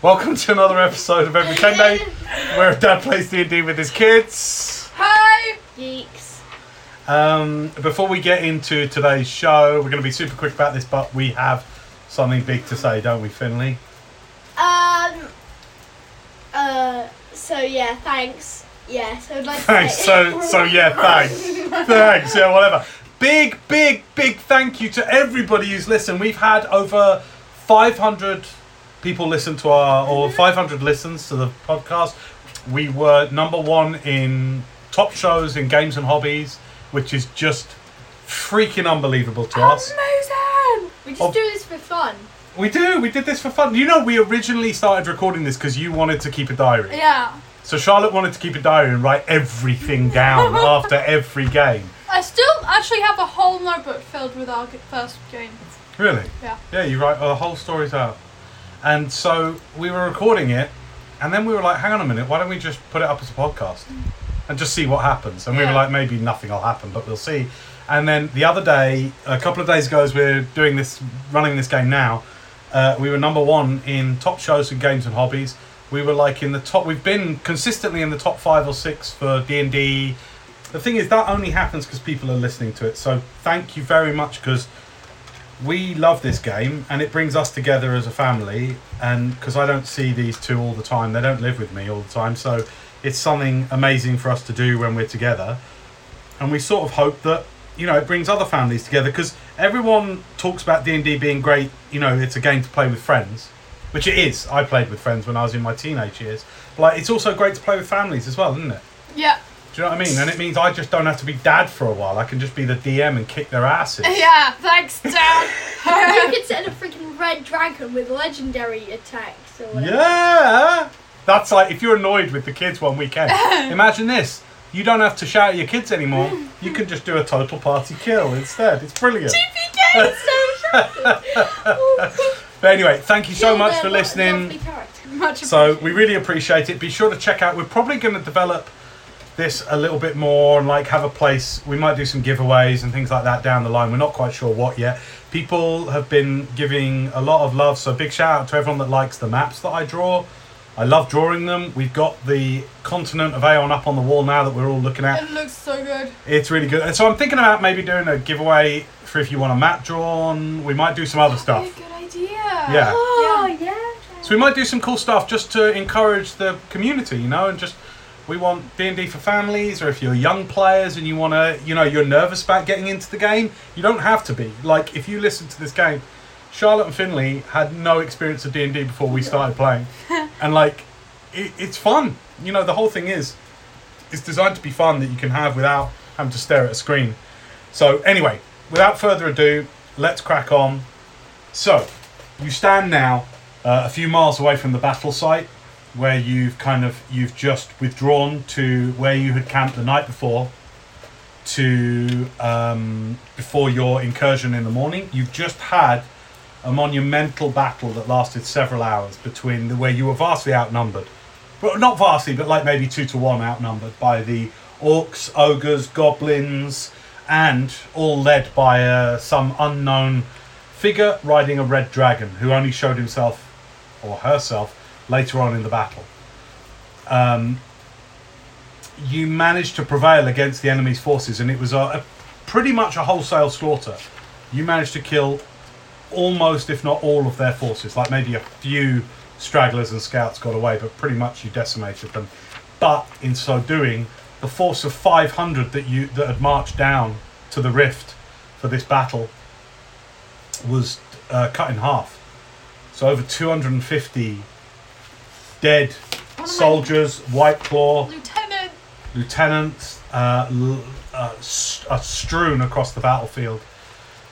Welcome to another episode of Every Sunday, where Dad plays D&D with his kids. Hi! Geeks. Um, before we get into today's show, we're going to be super quick about this, but we have something big to say, don't we, Finley? Um. Uh. So yeah, thanks. Yes, I would like to Thanks. say. So, so yeah, thanks. thanks. Yeah, whatever. Big, big, big thank you to everybody who's listened. We've had over 500 people listen to our, or 500 listens to the podcast. We were number one in top shows in games and hobbies, which is just freaking unbelievable to us. Amazing! we just do this for fun. We do. We did this for fun. You know, we originally started recording this because you wanted to keep a diary. Yeah. So Charlotte wanted to keep a diary and write everything down after every game. I still actually have a whole notebook filled with our g- first game. Really? Yeah. Yeah, you write the whole stories out. And so we were recording it, and then we were like, hang on a minute, why don't we just put it up as a podcast and just see what happens? And we were like, maybe nothing will happen, but we'll see. And then the other day, a couple of days ago, as we're doing this, running this game now, uh, we were number one in top shows and games and hobbies. We were like in the top. We've been consistently in the top five or six for D and D. The thing is, that only happens because people are listening to it. So thank you very much because we love this game and it brings us together as a family and because i don't see these two all the time. They don't live with me all the time so it's something amazing for us to do when we're together. And we sort of hope that you know it brings other families together because everyone talks about d&d being great you know it's a game to play with friends which it is. I played with friends when i was in my teenage years but like it's also great to play with families as well isn't it? Yeah. Do you know what i mean and it means i just don't have to be dad for a while i can just be the dm and kick their asses Yeah, thanks, Dad. you could set a freaking red dragon with legendary attacks or whatever. Yeah. That's like if you're annoyed with the kids one weekend. imagine this. You don't have to shout at your kids anymore. You can just do a total party kill instead. It's brilliant. But anyway, thank you so Kill much for listening. Much So we really appreciate it. Be sure to check out. We're probably going to develop this a little bit more and like have a place. We might do some giveaways and things like that down the line. We're not quite sure what yet. People have been giving a lot of love. So big shout out to everyone that likes the maps that I draw. I love drawing them. We've got the continent of Aeon up on the wall now that we're all looking at. It looks so good. It's really good. And so I'm thinking about maybe doing a giveaway for if you want a map drawn. We might do some other stuff. Hey, good idea. Yeah. Oh yeah. So we might do some cool stuff just to encourage the community, you know, and just we want D and D for families, or if you're young players and you want to, you know, you're nervous about getting into the game, you don't have to be. Like if you listen to this game, Charlotte and Finley had no experience of D and D before we started playing, and like it, it's fun. You know, the whole thing is it's designed to be fun that you can have without having to stare at a screen. So anyway, without further ado, let's crack on. So, you stand now uh, a few miles away from the battle site, where you've kind of you've just withdrawn to where you had camped the night before. To um, before your incursion in the morning, you've just had a monumental battle that lasted several hours between the where you were vastly outnumbered, but not vastly, but like maybe two to one outnumbered by the orcs, ogres, goblins, and all led by uh, some unknown figure riding a red dragon who only showed himself or herself later on in the battle. Um, you managed to prevail against the enemy's forces, and it was a, a pretty much a wholesale slaughter. You managed to kill almost, if not all, of their forces. Like maybe a few stragglers and scouts got away, but pretty much you decimated them. But in so doing, the force of 500 that you that had marched down to the rift for this battle was uh, cut in half. So over 250 dead soldiers, White Claw, Lieutenant. lieutenants uh, l- uh, s- are strewn across the battlefield.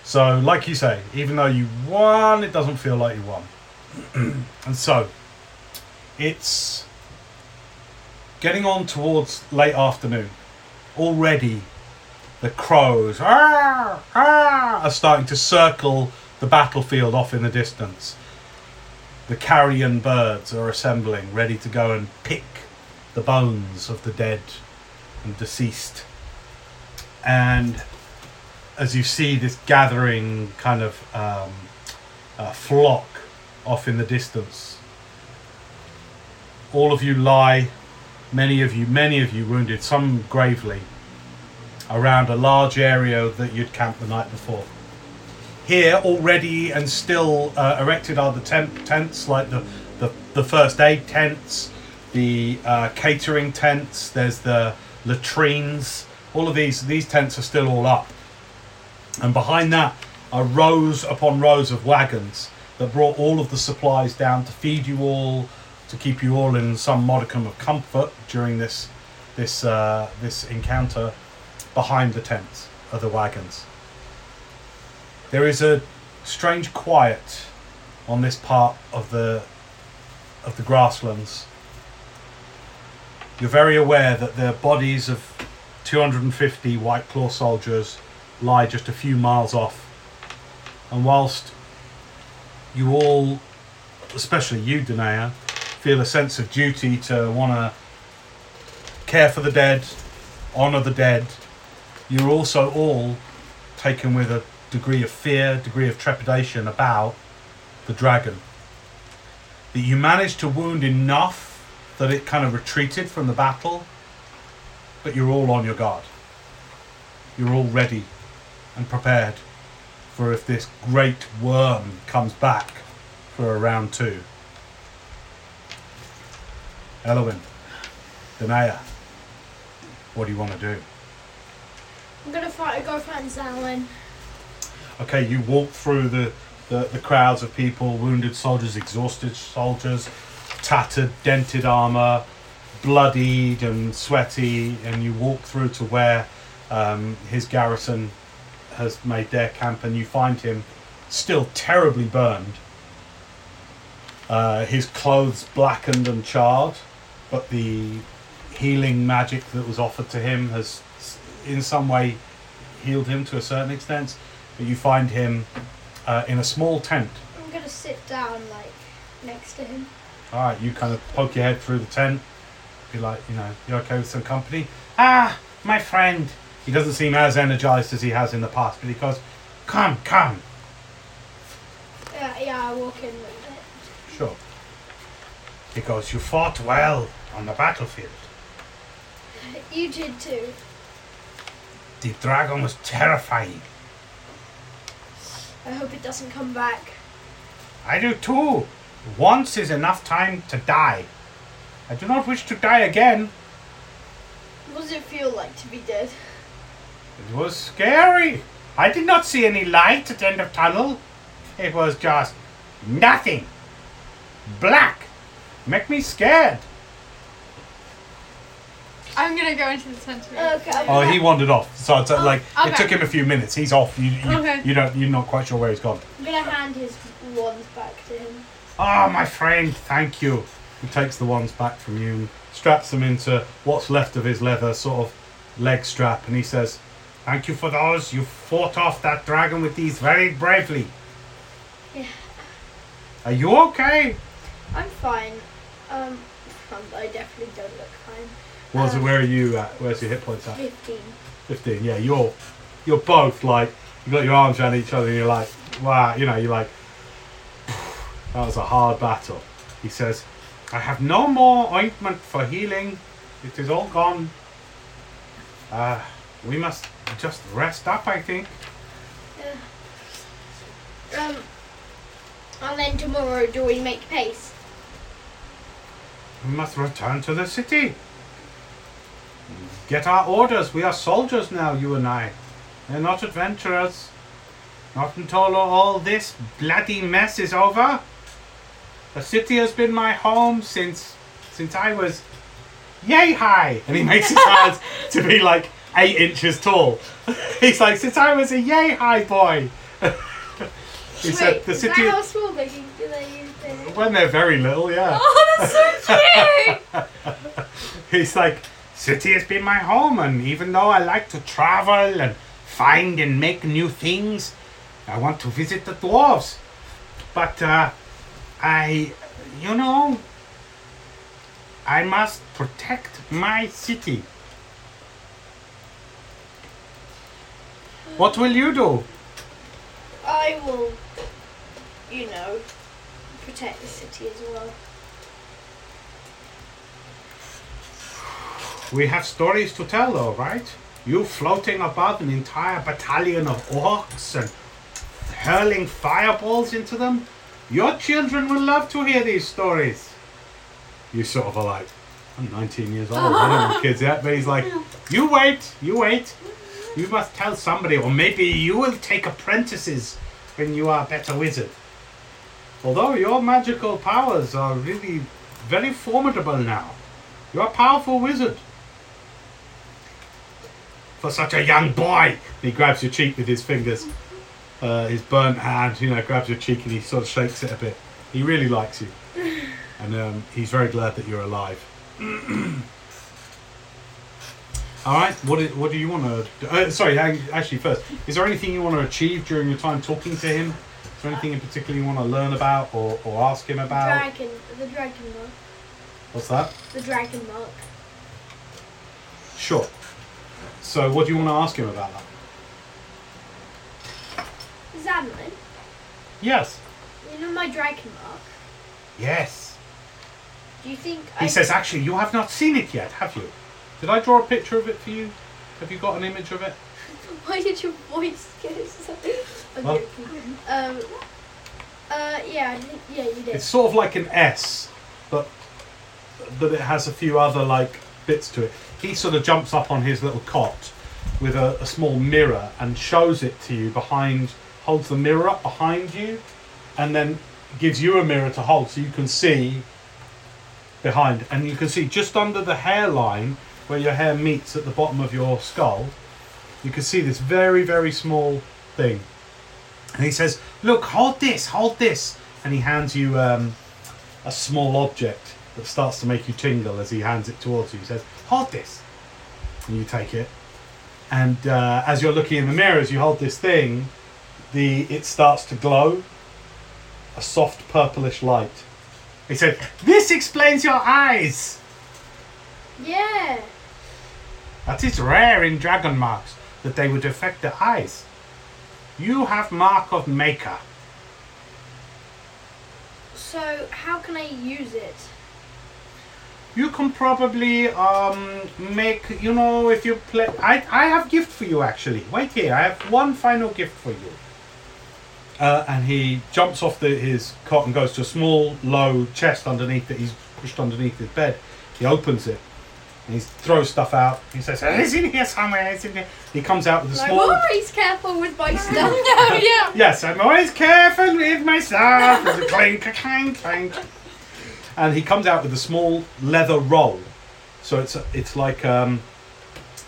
So, like you say, even though you won, it doesn't feel like you won. and so, it's getting on towards late afternoon. Already, the crows "Arr! Arr!" are starting to circle the battlefield off in the distance. The carrion birds are assembling, ready to go and pick the bones of the dead and deceased. And as you see this gathering kind of um, flock off in the distance, all of you lie, many of you, many of you wounded, some gravely, around a large area that you'd camped the night before. Here, already and still uh, erected are the tent, tents, like the, the, the first aid tents, the uh, catering tents, there's the latrines. All of these, these tents are still all up. And behind that are rows upon rows of wagons that brought all of the supplies down to feed you all, to keep you all in some modicum of comfort during this this uh, this encounter. Behind the tents are the wagons. There is a strange quiet on this part of the of the grasslands. You're very aware that the bodies of 250 White Claw soldiers lie just a few miles off. And whilst you all, especially you, Danae, feel a sense of duty to want to care for the dead, honour the dead, you're also all taken with a degree of fear, degree of trepidation about the dragon. That you managed to wound enough that it kind of retreated from the battle, but you're all on your guard. You're all ready and prepared for if this great worm comes back for a round two. Elowin, Danaya, what do you want to do? I'm gonna fight, go find Zalwyn. Okay, you walk through the, the, the crowds of people, wounded soldiers, exhausted soldiers, tattered, dented armor, bloodied and sweaty, and you walk through to where um, his garrison has made their camp, and you find him still terribly burned. Uh, his clothes blackened and charred, but the healing magic that was offered to him has in some way healed him to a certain extent. But you find him uh, in a small tent. I'm gonna sit down like next to him. All right, you kind of poke your head through the tent. Be like, you know, you're okay with some company? Ah, my friend. He doesn't seem as energized as he has in the past, but he goes, "Come, come." Yeah, yeah, I walk in with it. Sure. He goes, "You fought well on the battlefield. You did too. The dragon was terrifying. I hope it doesn't come back. I do too. Once is enough time to die. I do not wish to die again. What does it feel like to be dead? It was scary. I did not see any light at the end of tunnel. It was just nothing. Black. Make me scared. I'm gonna go into the tent. Okay. Oh, he wandered off. So it's uh, Oh, like it took him a few minutes. He's off. You, you, Okay. you don't. You're not quite sure where he's gone. I'm gonna hand his wands back to him. Ah, my friend, thank you. He takes the ones back from you and straps them into what's left of his leather sort of leg strap, and he says, "Thank you for those. You fought off that dragon with these very bravely. Yeah. Are you okay?" I'm fine. Um, um, I definitely don't look fine. Where's Um, where are you at? Where's your hit points at? 15. Fifteen. Yeah, you're you're both like you got your arms around each other, and you're like, wow, you know, you're like, that was a hard battle. He says, I have no more ointment for healing. It is all gone. Uh, we must just rest up, I think. Yeah. Um, and then tomorrow, do we make pace? We must return to the city. Get our orders. We are soldiers now, you and I. We're not adventurers. Not until all this bloody mess is over. The city has been my home since since I was yay high. And he makes his hands to be like eight inches tall. He's like, since I was a yay high boy. he said the is city that how small they they use when they're very little, yeah. Oh, that's so cute! He's like, city has been my home, and even though I like to travel and find and make new things, I want to visit the dwarves. But uh, I, you know, I must protect my city. What will you do? I will, you know, protect the city as well. We have stories to tell, though, right? You floating above an entire battalion of orcs and hurling fireballs into them. Your children will love to hear these stories. You sort of are like, I'm 19 years old. I don't have kids yet, but he's like, you wait, you wait. You must tell somebody, or maybe you will take apprentices when you are a better wizard. Although your magical powers are really very formidable now. You're a powerful wizard. For such a young boy. He grabs your cheek with his fingers. Uh, his burnt hand, you know, grabs your cheek and he sort of shakes it a bit. He really likes you. And um, he's very glad that you're alive. All right. What do, what do you want to? Do? Uh, sorry. Actually, first, is there anything you want to achieve during your time talking to him? Is there anything in particular you want to learn about or, or ask him about? Dragon, the dragon mark. What's that? The dragon mark. Sure. So, what do you want to ask him about that? Zanlin, Yes. you know my dragon mark. Yes. Do you think He I says, actually, you have not seen it yet, have you? Did I draw a picture of it for you? Have you got an image of it? Why did your voice get so? I'm joking. Um. Uh. Yeah. I think, yeah. You did. It's sort of like an S, but but it has a few other like bits to it. He sort of jumps up on his little cot with a, a small mirror and shows it to you behind, holds the mirror up behind you, and then gives you a mirror to hold so you can see behind, and you can see just under the hairline where your hair meets at the bottom of your skull. You can see this very very small thing. And he says, Look, hold this, hold this. And he hands you um, a small object that starts to make you tingle as he hands it towards you. He says, Hold this. And you take it. And uh, as you're looking in the mirror, as you hold this thing, the it starts to glow a soft purplish light. He said, This explains your eyes. yeah. That is rare in dragon marks that they would affect the eyes. You have mark of maker. So how can I use it? You can probably um make you know if you play I I have gift for you actually. Wait here, I have one final gift for you. Uh, and he jumps off the, his cot and goes to a small, low chest underneath that he's pushed underneath his bed. He opens it and he throws stuff out. He says, "It's in here somewhere. It's in here." He comes out with a I'm small. always careful with my stuff. no, yeah. Yes, I'm always careful with my stuff. There's a clink, clink, clink. And he comes out with a small leather roll. So it's it's like um,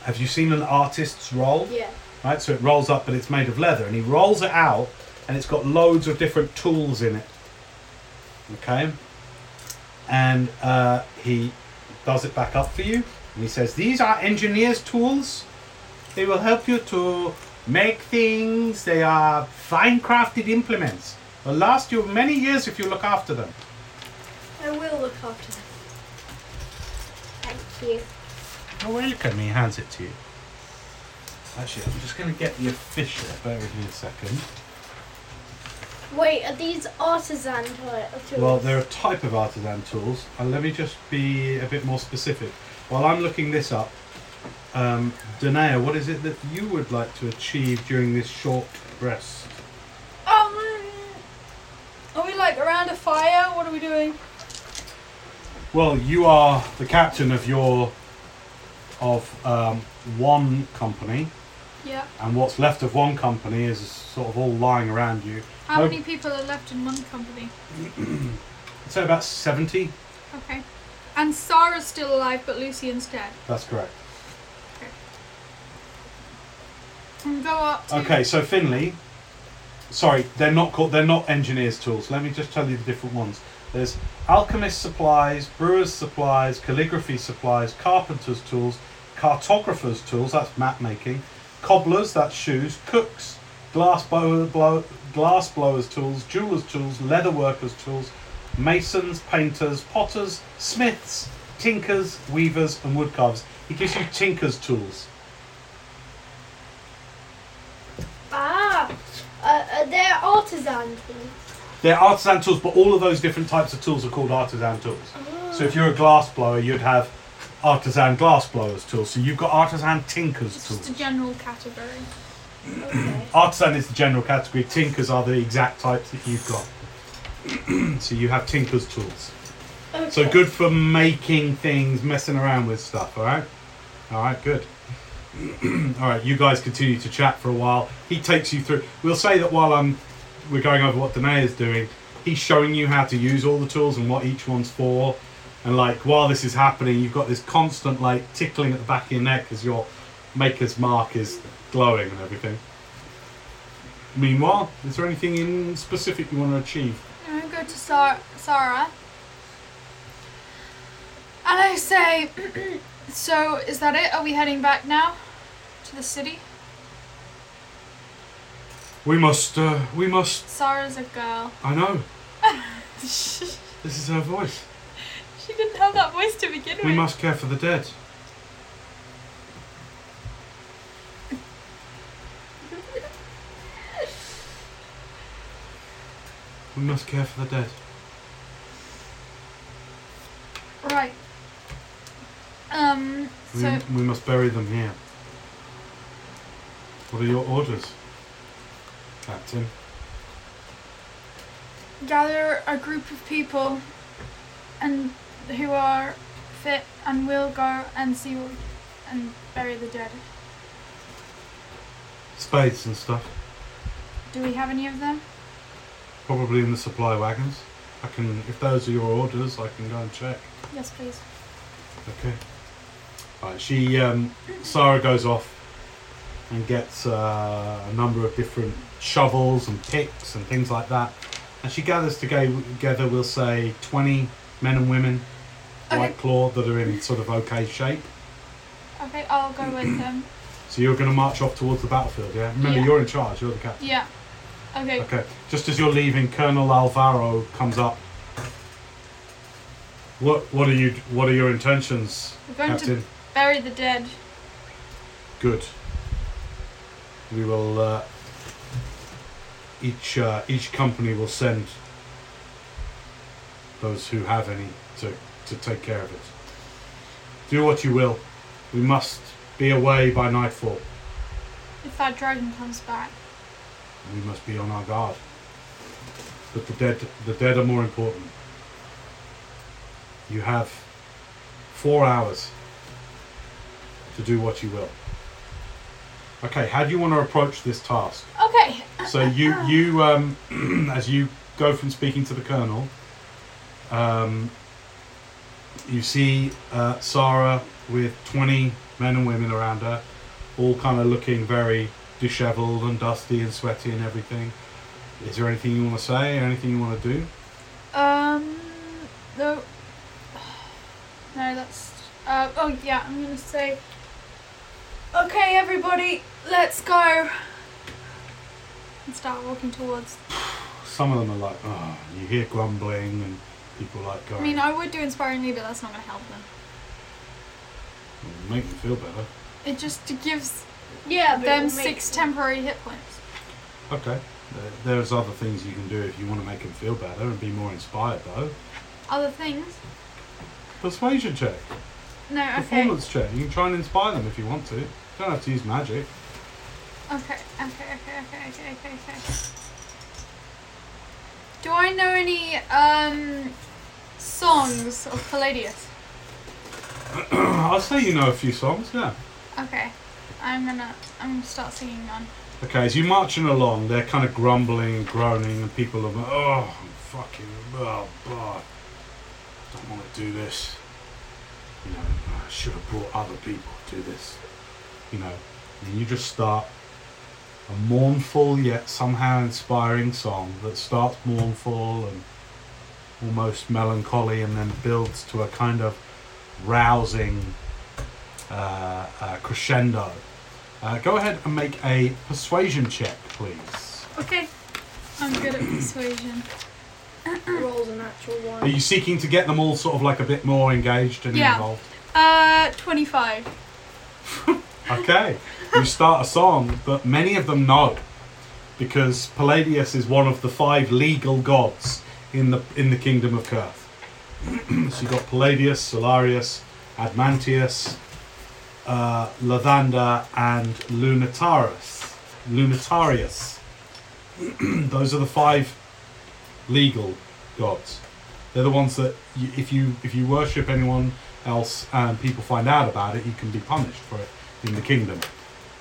have you seen an artist's roll? yeah. Right. So it rolls up, but it's made of leather, and he rolls it out, and it's got loads of different tools in it. Okay. And uh, he does it back up for you, and he says, "These are engineers' tools. They will help you to make things. They are fine crafted implements. They will last you many years if you look after them." I will look after them. Thank you. You're welcome. He hands it to you. Actually, I'm just going to get the official. Bear with me a second. Wait, are these artisan tools? Well, they're a type of artisan tools, and let me just be a bit more specific. While I'm looking this up, um, Danae, what is it that you would like to achieve during this short rest? Um, are we like around a fire? What are we doing? Well, you are the captain of your of um, one company, Yeah. and what's left of one company is sort of all lying around you. How No- many people are left in one company? I'd say about seventy. Okay. And Sarah's still alive, but Lucian's dead. That's correct. And go up to. Okay, so Finley. Sorry, they're not called. They're not engineers' tools. Let me just tell you the different ones. There's alchemist supplies, brewers supplies, calligraphy supplies, carpenters' tools, cartographers' tools. That's map making. Cobblers. That's shoes. Cooks. Glass blower, blow, glass blowers' tools. Jewelers' tools. Leather workers' tools. Masons, painters, potters, smiths, tinkers, weavers, and woodcarvers. He gives you tinkers' tools. Ah, uh, they're artisan tools. They're artisan tools, but all of those different types of tools are called artisan tools. So if you're a glass blower, you'd have artisan glass blowers tools. So you've got artisan tinkers It's just a general category. Okay. Artisan is the general category. Tinkers are the exact types that you've got. so you have tinkers tools. So good for making things, messing around with stuff. All right. All right. Good. all right. You guys continue to chat for a while. He takes you through. We'll say that while I'm, we're going over what Danae is doing. He's showing you how to use all the tools and what each one's for. And like while this is happening, you've got this constant like tickling at the back of your neck as your maker's mark is glowing and everything. Meanwhile, is there anything in specific you want to achieve? I go to Sar- Sarah. And I say, so is that it? Are we heading back now? To the city? We must. Uh, we must. Sarah's a girl. I know. This is her voice. She didn't have that voice to begin with. We must care for the dead. We must care for the dead. Right. Um, We, so, we must bury them here. What are your orders, Captain? gather a group of people and who are fit and we'll go and see what, and bury the dead. Spades and stuff. Do we have any of them? Probably in the supply wagons. I can, if those are your orders, I can go and check. Yes, please. Okay. Right, she, um, Sarah goes off and gets uh, a number of different shovels and picks and things like that. And she gathers together, we'll say, 20 men and women, Okay. white claw, that are in sort of okay shape. Okay, I'll go with them. So you're going to march off towards the battlefield, yeah? Remember, Yeah. you're in charge, you're the captain. Yeah. Okay. Okay, just as you're leaving, Colonel Alvaro comes up. What what are you what are your intentions, We're going Captain? to bury the dead. Good. We will. Uh, each uh, each company will send those who have any to to take care of it. Do what you will. We must be away by nightfall. If that dragon comes back. We must be on our guard. But the dead the dead are more important. You have four hours to do what you will. Okay, how do you want to approach this task? Okay. So you you um, as you go from speaking to the colonel, um, you see uh, Sarah with twenty men and women around her, all kind of looking very dishevelled and dusty and sweaty and everything. Is there anything you want to say? Anything you want to do? Um. No. No, that's. Uh, oh, yeah, I'm gonna say. Okay, everybody, let's go. And start walking towards. Some of them are like, oh, you hear grumbling and people like I mean, I would do inspiringly, but that's not gonna help them. make them feel better. It just gives Yeah, them it'll six temporary hit points. Okay. There- There's other things you can do if you want to make them feel better and be more inspired, though. Other things? Persuasion check. No, okay. Performance check. You can try and inspire them if you want to. You don't have to use magic. Okay, okay, okay, okay, okay, okay, okay. Do I know any um songs of Palladius? I'll say you know a few songs, yeah. Okay. I'm gonna I'm gonna start singing one. Okay, as you're marching along, they're kind of grumbling and groaning, and people are, oh, I'm fucking, oh, God, don't want to do this. You know, I should have brought other people to this. You know, and you just start a mournful yet somehow inspiring song that starts mournful and almost melancholy and then builds to a kind of rousing uh, uh, crescendo. Uh, go ahead and make a persuasion check, please. Okay. I'm good at persuasion. Rolls a natural one. Are you seeking to get them all sort of like a bit more engaged and Yeah. involved? Uh twenty five. Okay. you start a song, but many of them know because Palladius is one of the five legal gods in the in the kingdom of Kurth. so you got Palladius, Solarius, Admantius, uh, Lathander, and Lunataris. Lunatarius. Those are the five legal gods. They're the ones that you, if you if you worship anyone else and people find out about it, you can be punished for it in the kingdom.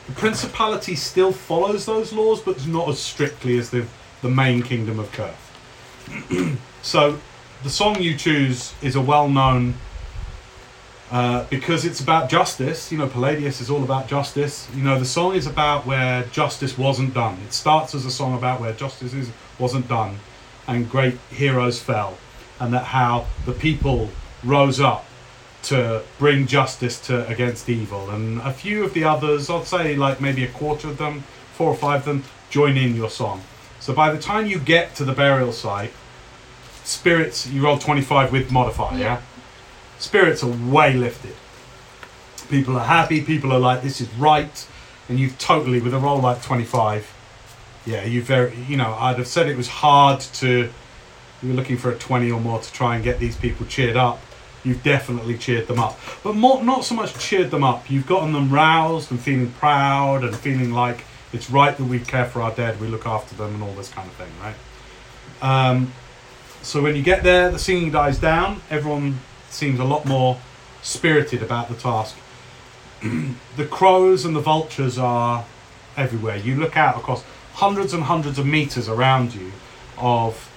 The principality still follows those laws, but not as strictly as the the main kingdom of Kurth. so, the song you choose is a well-known uh, because it's about justice. You know, Palladius is all about justice. You know, the song is about where justice wasn't done. It starts as a song about where justice is, wasn't done, and great heroes fell, and that how the people rose up to bring justice to against evil. And a few of the others, I'd say like maybe a quarter of them, four or five of them, join in your song. So by the time you get to the burial site, spirits you roll 25 with modifier, yeah? Yeah. Spirits are way lifted. People are happy, people are like, this is right, and you've totally, with a roll like 25, yeah, you very, you know, I'd have said it was hard to, you were looking for a 20 or more to try and get these people cheered up. You've definitely cheered them up. But more, not so much cheered them up, you've gotten them roused and feeling proud and feeling like it's right that we care for our dead, we look after them, and all this kind of thing, right? Um, so when you get there, the singing dies down. Everyone seems a lot more spirited about the task. the crows and the vultures are everywhere. You look out across hundreds and hundreds of meters around you of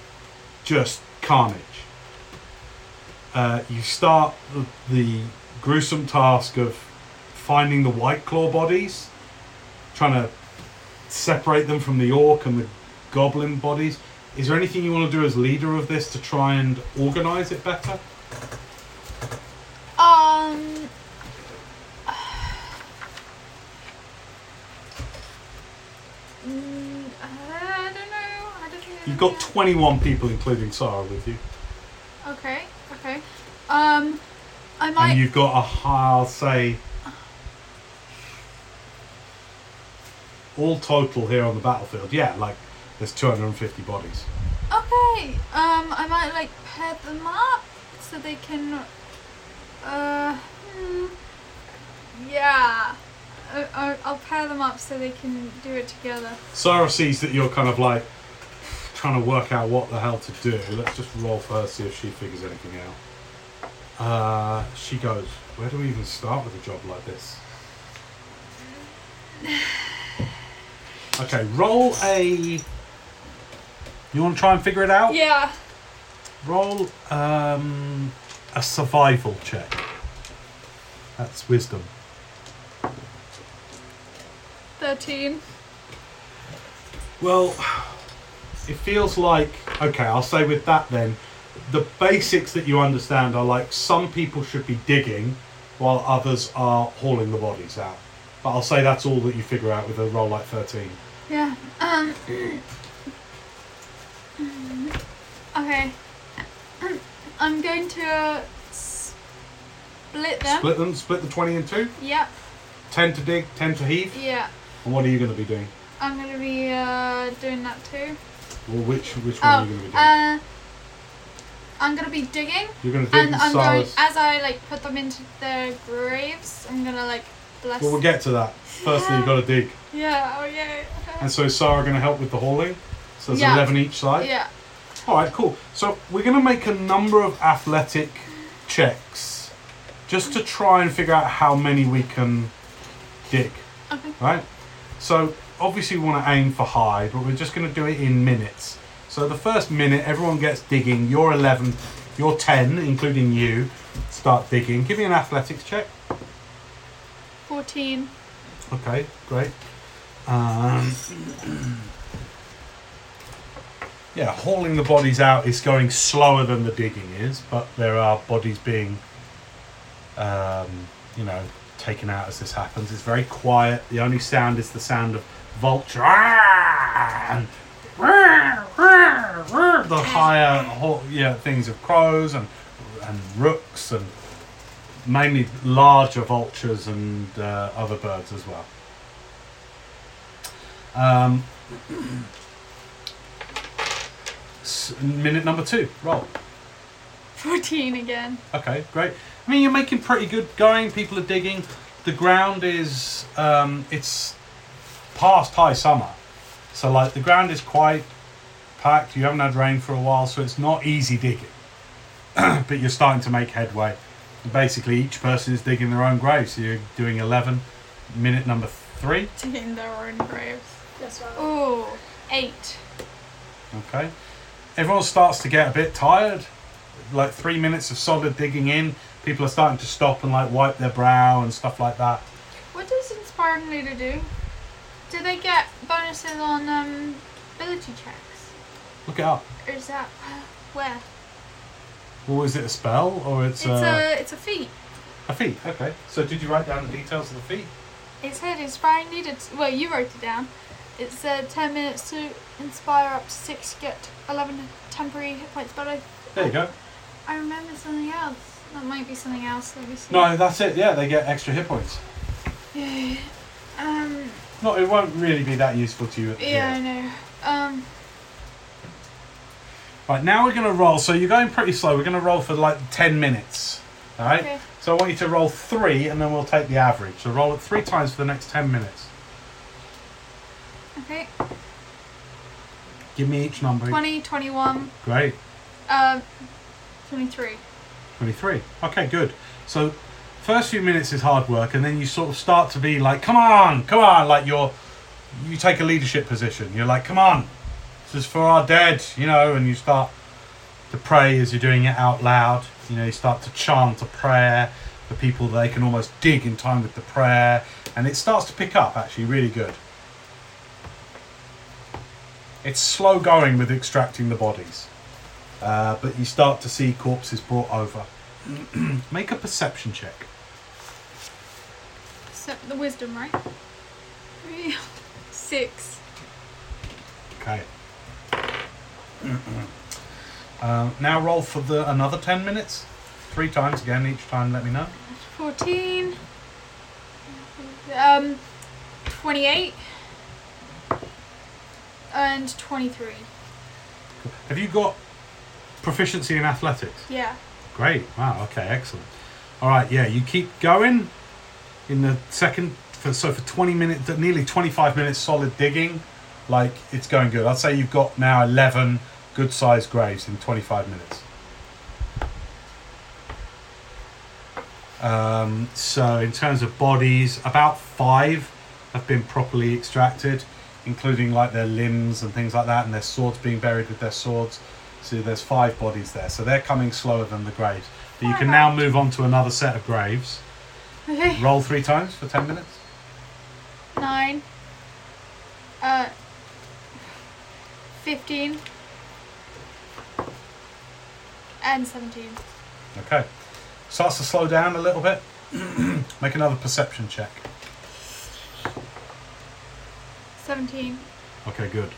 just carnage. Uh, you start the, the gruesome task of finding the white claw bodies, trying to separate them from the orc and the goblin bodies. Is there anything you want to do as leader of this to try and organize it better? Um. Mm, I don't know. I don't know. You've got 21 people, including Sarah, with you. Okay. Okay. Um, I might. And you've got a, I'll say, all total here on the battlefield, yeah, like there's 250 bodies. Okay. Um, I might like pair them up so they can. Uh. Hmm, yeah. I, I, I'll pair them up so they can do it together. Sarah sees that you're kind of like trying to work out what the hell to do. Let's just roll for her, see if she figures anything out. Uh, she goes, Where do we even start with a job like this? Okay, roll a. You want to try and figure it out? Yeah. Roll um, a survival check. That's wisdom. Thirteen. Well, it feels like okay. I'll say with that then, the basics that you understand are like some people should be digging, while others are hauling the bodies out. But I'll say that's all that you figure out with a roll like thirteen. Yeah. Um. Okay. I'm going to split them. Split them. Split the twenty in two. Yep. Ten to dig, ten to heave. Yeah. And what are you going to be doing? I'm gonna be uh, doing that too. Or which which one are you going to be Oh, doing? uh, I'm gonna be digging, You're going to dig and I'm going as I like put them into their graves. I'm gonna like bless. Well, we'll get to that. Firstly, you've got to dig. Yeah. Oh yeah. And so is Sarah going to help with the hauling? So there's Yeah. 11 each side? Yeah. All right, cool. So we're going to make a number of athletic checks just to try and figure out how many we can dig. Okay. Right? So obviously we want to aim for high, but we're just going to do it in minutes. So the first minute, everyone gets digging. You're 11, you're 10, including you. Start digging. Give me an athletics check. Fourteen. Okay, great. Um, yeah, hauling the bodies out is going slower than the digging is, but there are bodies being, um, you know, taken out as this happens. It's very quiet. The only sound is the sound of vulture and the higher, yeah, things of crows and and rooks and mainly larger vultures and uh, other birds as well. Um, minute number two, roll. 14 again. Okay, great. I mean, you're making pretty good going. People are digging. The ground is um, it's past high summer, so like the ground is quite packed. You haven't had rain for a while, so it's not easy digging. but you're starting to make headway. Basically, each person is digging their own grave. So you're doing 11, minute number three. Digging their own graves. That's right. Ooh, eight. Okay. Everyone starts to get a bit tired. Like three minutes of solid digging in, people are starting to stop and like wipe their brow and stuff like that. What does Inspiring to do? Do they get bonuses on um, ability checks? Look it up. Or is that where? Well, is it a spell or it's, It's a, a it's a feat. a feat? Okay. So did you write down the details of the feat? It said Inspiring. T- well, you wrote it down. It said 10 minutes to inspire up to 6, get 11 temporary hit points. But I, There you go. I remember something else. That might be something else. Let me see. No, that's it. Yeah, they get extra hit points. Yeah. Um. No, it won't really be that useful to you. At the Yeah, I know. Um. Right now we're gonna roll. So you're going pretty slow. We're gonna roll for like ten minutes. All right. Okay. So I want you to roll three, and then we'll take the average. So roll it three times for the next ten minutes. Okay. Give me each number. 20, 21, Great. um, 23. 23. Okay, good. So, first few minutes is hard work, and then you sort of start to be like, come on, come on, like you're, you take a leadership position. You're like, come on, this is for our dead, you know, and you start to pray as you're doing it out loud. You know, you start to chant a prayer for people they can almost dig in time with the prayer, and it starts to pick up actually really good. It's slow going with extracting the bodies. Uh, but you start to see corpses brought over. Make a perception check. The wisdom, right? Three, Six. Okay. uh, now roll for the another ten minutes. Three times again. Each time, let me know. 14. Um, 28. And 23. Have you got proficiency in athletics? Yeah. Great. Wow. Okay. Excellent. All right. Yeah. You keep going. In the second, for, so for twenty minutes, nearly twenty-five minutes, solid digging, like it's going good. I'd say you've got now eleven good-sized graves in twenty-five minutes. Um, so in terms of bodies, about five have been properly extracted, including like their limbs and things like that, and their swords being buried with their swords. So there's five bodies there. So they're coming slower than the graves. But you can now move on to another set of graves. Okay. Roll three times for ten minutes. Nine. Uh. 15. And 17. Okay. Starts to slow down a little bit. Make another perception check. 17. Okay, good.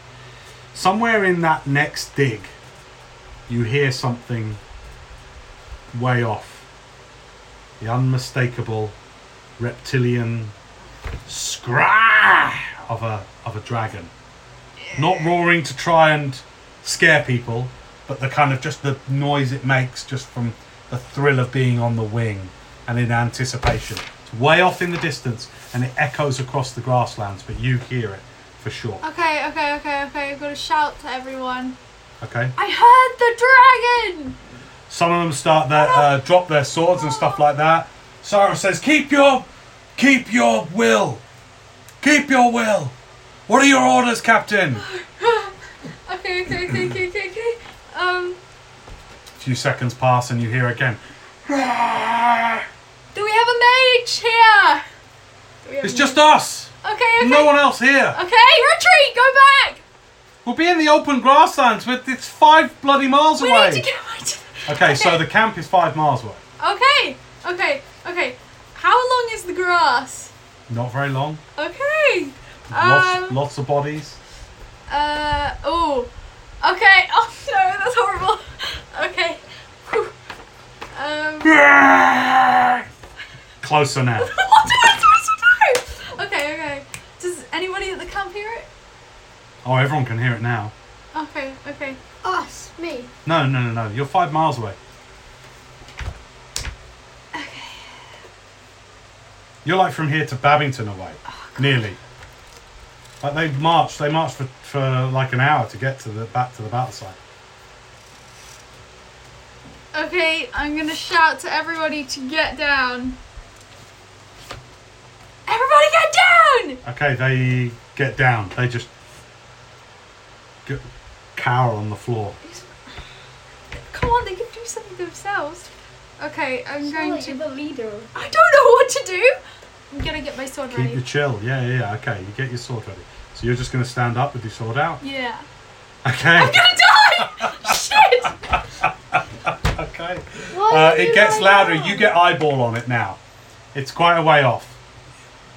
Somewhere in that next dig, you hear something way off. The unmistakable reptilian scrah of a of a dragon. Not roaring to try and scare people, but the kind of just the noise it makes just from the thrill of being on the wing and in anticipation. It's way off in the distance and it echoes across the grasslands, but you hear it for sure. Okay, okay, okay, okay. I've got to shout to everyone. Okay. I heard the dragon! Some of them start their uh, drop their swords and stuff like that. Sarah says, "Keep your, keep your will, keep your will. What are your orders, Captain?" Okay, okay, okay, okay, okay, okay. Um, A few seconds pass and you hear again. do we have a mage here? Do we have It's just us. Okay, okay. No one else here. Okay, retreat! Go back! We'll be in the open grasslands, but it's five bloody miles We away. need to get away to Okay, so the camp is five miles away. Okay, okay, okay. How long is the grass? Not very long. Okay. Lots, Um. lots of bodies. Uh. Oh. Okay. Oh no, that's horrible. Okay. Whew. Um. Closer now. what do I supposed to do? Okay. Okay. Does anybody at the camp hear it? Oh, everyone can hear it now. Okay. Okay. Us, me. No, no, no, no. You're five miles away. Okay. You're like from here to Babington away, oh, nearly. Like they marched, they marched for, for like an hour to get to the back to the battle site. Okay, I'm gonna shout to everybody to get down. Everybody get down! Okay, they get down. They just get, cower on the floor. Come on, they can do something themselves. Okay, I'm going like to. you're the leader. I don't know what to do. I'm gonna get my sword ready. Keep ready. your chill. Yeah, yeah, yeah. Okay, you get your sword ready. So you're just going to stand up with your sword out. Yeah. Okay. I'm gonna die! Shit! Okay. Why Uh, it gets louder. down? You get eyeball on it now. It's quite a way off.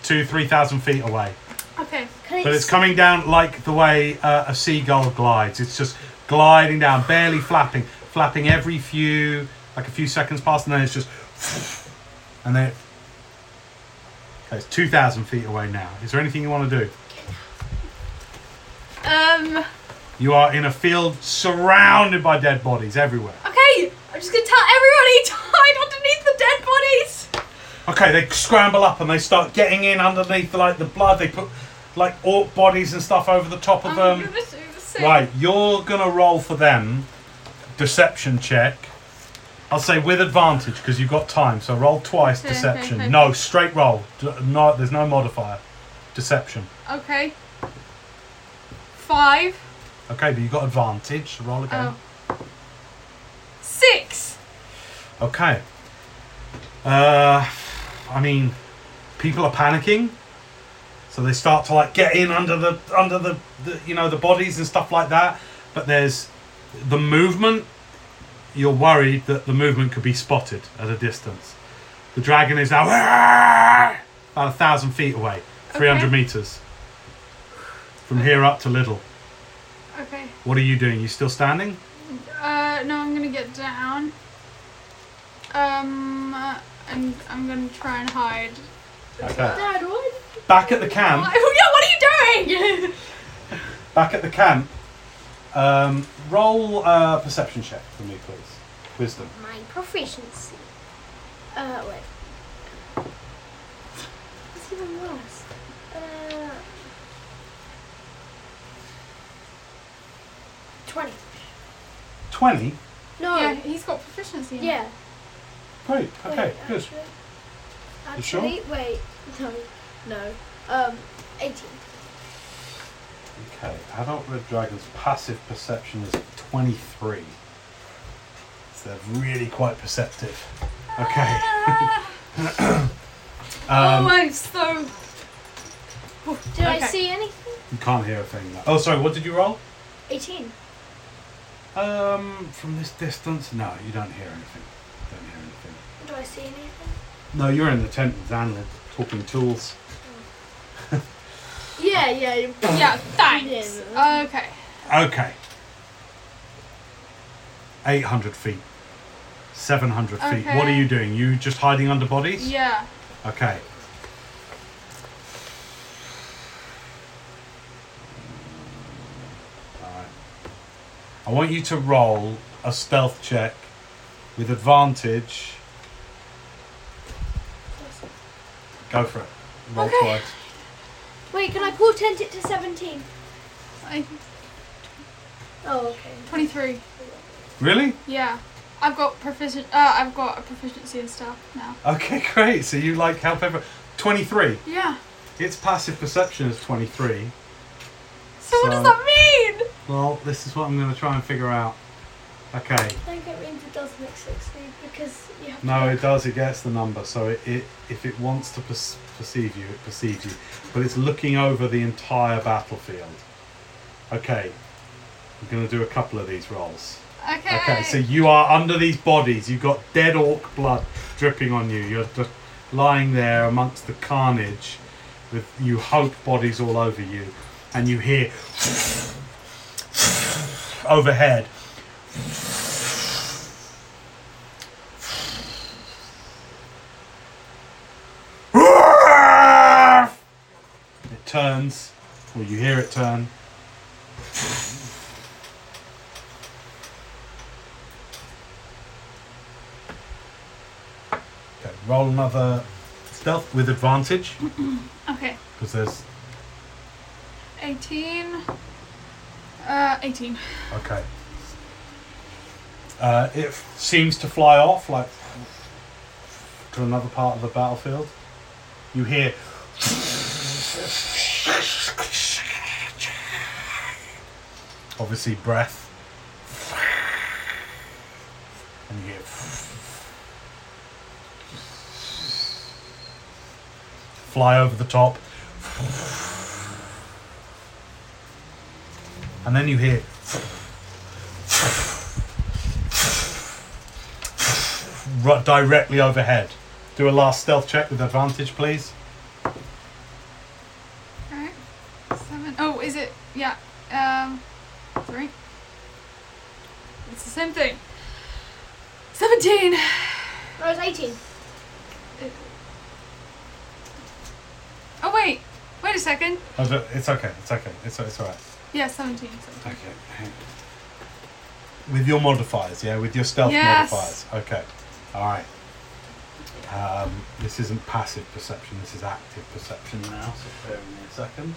Two, three thousand feet away. Okay. Can But it's coming down like the way uh, a seagull glides. It's just gliding down, barely flapping, flapping every few, like a few seconds past, and then it's just, and then. It, okay, it's two thousand feet away now. Is there anything you want to do? Um. You are in a field surrounded by dead bodies everywhere. Okay. I'm just gonna tell everybody to hide underneath the dead bodies. Okay, they scramble up and they start getting in underneath like the blood. They put like orc bodies and stuff over the top of I'm them. gonna do the same. Right, you're gonna roll for them. Deception check. I'll say with advantage because you've got time. So roll twice. Okay, deception. okay, okay. No, straight roll. D- No, there's no modifier. Deception. Okay. Five. Okay, but you got advantage. So roll again. Oh. Six. Okay. Uh, I mean, people are panicking, so they start to like get in under the under the, the you know the bodies and stuff like that. But there's the movement. You're worried that the movement could be spotted at a distance. The dragon is now about a thousand feet away, three hundred Okay. meters from here up to Little. Okay. What are you doing? You still standing? Uh, no, I'm gonna get down. Um, and I'm gonna try and hide. Okay. Dad, what? Back at the camp. Yeah, what are you doing? Back at the camp, um, roll a perception check for me, please. Wisdom. My proficiency. Uh, wait. It's even worse. Uh, 20. 20? No. yeah, he's got proficiency. in it. Yeah. Great, okay, Wait, good. Actually, You sure? actually wait. No. No. Um, 18. Okay, adult red dragon's passive perception is 23. So they're really quite perceptive. Okay. Ah, Um, almost though. Did I Okay. see anything? you can't hear a thing. though. Oh, sorry, what did you roll? 18. Um, from this distance? No, you don't hear anything. Don't hear anything. Do I see anything? No, you're in the tent with Zanlin, talking tools. Yeah, yeah. Yeah, thanks. Yeah. Okay. Okay. 800 feet. 700 feet. What are Okay. you doing? You just hiding under bodies? Yeah. Okay. Alright. I want you to roll a stealth check with advantage. Go for it. Roll Okay. twice. Wait, can I portent it to 17? I, Oh, okay. 23. Really? Yeah. I've got proficient. Uh, I've got a proficiency in stuff now. Okay, great. So you like help everyone. 23. Yeah. Its passive perception is 23. So, what does that mean? Well, this is what I'm going to try and figure out. Okay. I think it means it does make 60 because you have to. No, it does. It gets the number. So it, it if it wants to perce- perceive you, it perceives you. But it's looking over the entire battlefield. Okay. I'm going to do a couple of these rolls. Okay. Okay, so you are under these bodies. You've got dead orc blood dripping on you. You're just lying there amongst the carnage with, you hope, bodies all over you. And you hear overhead. turns, or you hear it turn. Okay, roll another stealth with advantage Okay. because there's 18. Uh, 18. okay. Uh, it f- seems to fly off like to another part of the battlefield. You hear obviously breath, and you hear fly over the top, and then you hear ru- directly overhead. Do a last stealth check with advantage, please. Alright. Seven. Oh, is it? Yeah. Um, three. It's the same thing. 17. No, it's 18. Oh, wait. Wait a second. Oh, It's okay. It's okay. It's it's alright. Yeah, 17. 17. Okay. With your modifiers, yeah, with your stealth Yes. modifiers. Okay. All right. Um, this isn't passive perception. This is active perception now. So bear with me a second.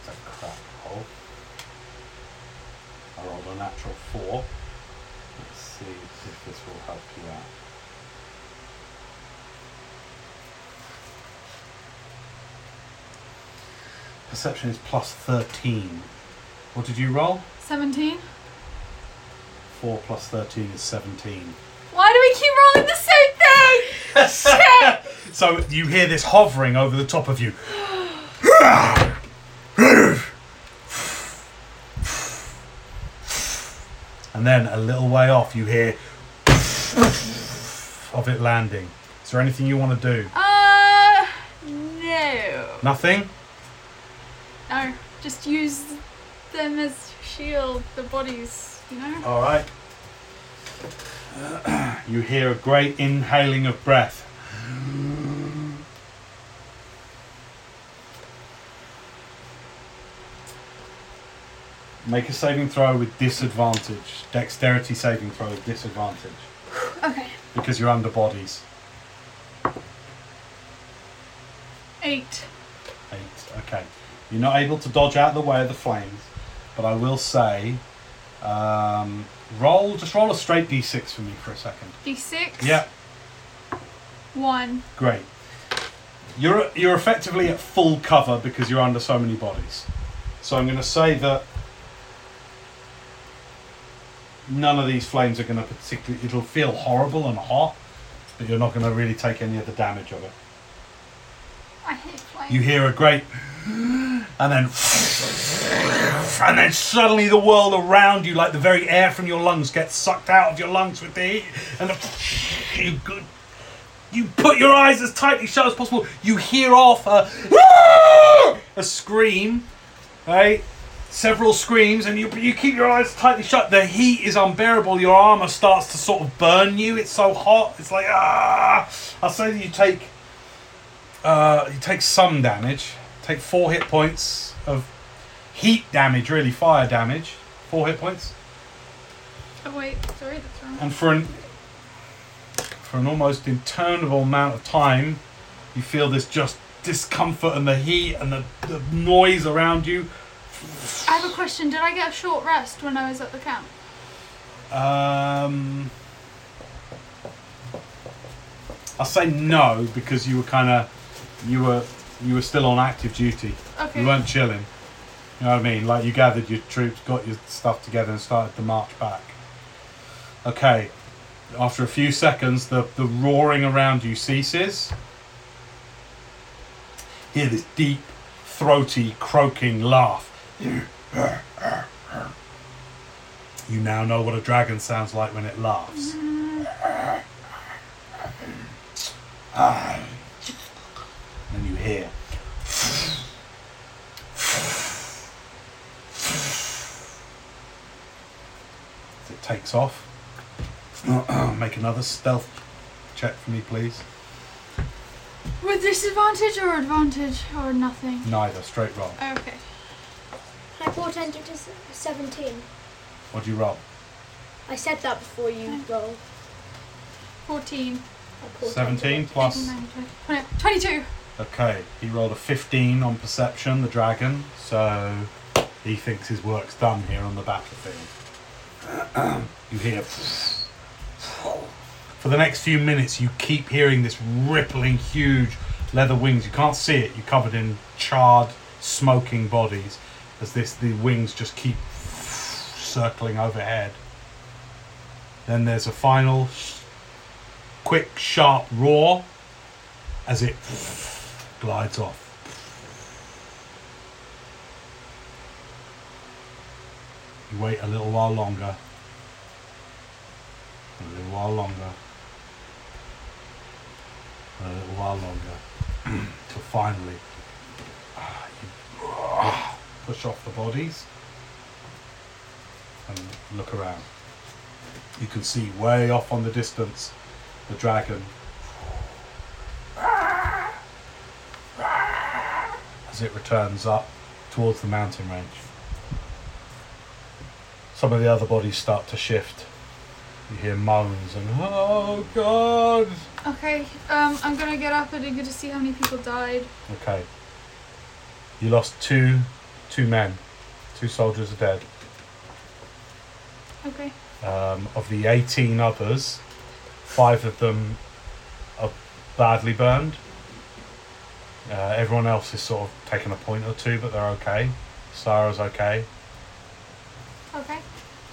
It's a crap hole. I rolled a natural four. Let's see if this will help you out. Perception is plus 13. What did you roll? 17. 4 plus 13 is 17. Why do we keep rolling the same thing? Shit! So you hear this hovering over the top of you. And then a little way off, you hear of it landing. Is there anything you want to do? Uh, no. Nothing? No, just use them as shield, the bodies, you know? All right. You hear a great inhaling of breath. Make a saving throw with disadvantage. Dexterity saving throw with disadvantage. Okay. Because you're under bodies. Eight. Eight. Okay. You're not able to dodge out of the way of the flames, but I will say, um, roll. Just roll a straight d6 for me for a second. D6. Yeah. One. Great. You're you're effectively at full cover because you're under so many bodies. So I'm going to say that none of these flames are going to particularly. It'll feel horrible and hot, but you're not going to really take any of the damage of it. I flames. You hear a great, and then, and then suddenly the world around you, like the very air from your lungs, gets sucked out of your lungs with the heat, and the, you you put your eyes as tightly shut as possible. You hear off a, a scream, right? Several screams, and you you keep your eyes tightly shut. The heat is unbearable. Your armor starts to sort of burn you. It's so hot. It's like ah. I'll say that you take uh, you take some damage. Take four hit points of heat damage, really fire damage. Four hit points, Oh, wait. Sorry, that's wrong. and for an for an almost interminable amount of time, you feel this just discomfort and the heat and the, the noise around you. I have a question. Did I get a short rest when I was at the camp? Um, I'll say no because you were kind of you were you were still on active duty. Okay. You weren't chilling. You know what I mean? Like you gathered your troops, got your stuff together, and started the march back. Okay. After a few seconds, the, the roaring around you ceases. Hear this deep, throaty, croaking laugh. You now know what a dragon sounds like when it laughs. And you hear. As it takes off. Make another stealth check for me, please. With disadvantage or advantage or nothing? Neither, straight roll. Okay. I portend it to 17. What do you roll? I said that before you roll. 14. 17 plus. 18, 19, 20, 22. Okay, he rolled a 15 on perception, the dragon, so he thinks his work's done here on the battlefield. you hear. For the next few minutes, you keep hearing this rippling, huge leather wings. You can't see it, you're covered in charred, smoking bodies as this the wings just keep circling overhead. Then there's a final quick, sharp roar as it glides off. You wait a little while longer. A little while longer. A little while longer. Till finally ah, you ah, push off the bodies and look around. You can see way off on the distance the dragon as it returns up towards the mountain range. Some of the other bodies start to shift. You hear moans and oh god. Okay, um, I'm gonna get up and I'm gonna see how many people died. Okay. You lost two two men. Two soldiers are dead. Okay. Um, of the 18 others, five of them are badly burned. Uh, everyone else is sort of taking a point or two, but they're okay. Sarah's okay. Okay.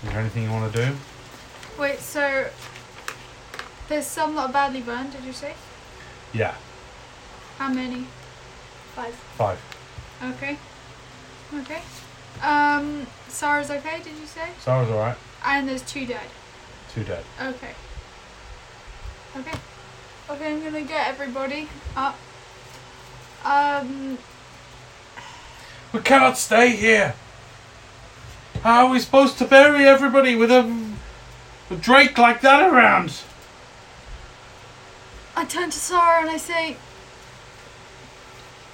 Is there anything you want to do? Wait, so there's some that are badly burned, did you say? Yeah, How many? Five. five. Okay. Okay. Um, Sarah's okay, did you say? Sarah's alright. And there's two dead. Two dead. Okay. Okay. Okay, I'm gonna get everybody up. Um, We cannot stay here. How are we supposed to bury everybody with a, a drake like that around? I turn to Sarah and I say,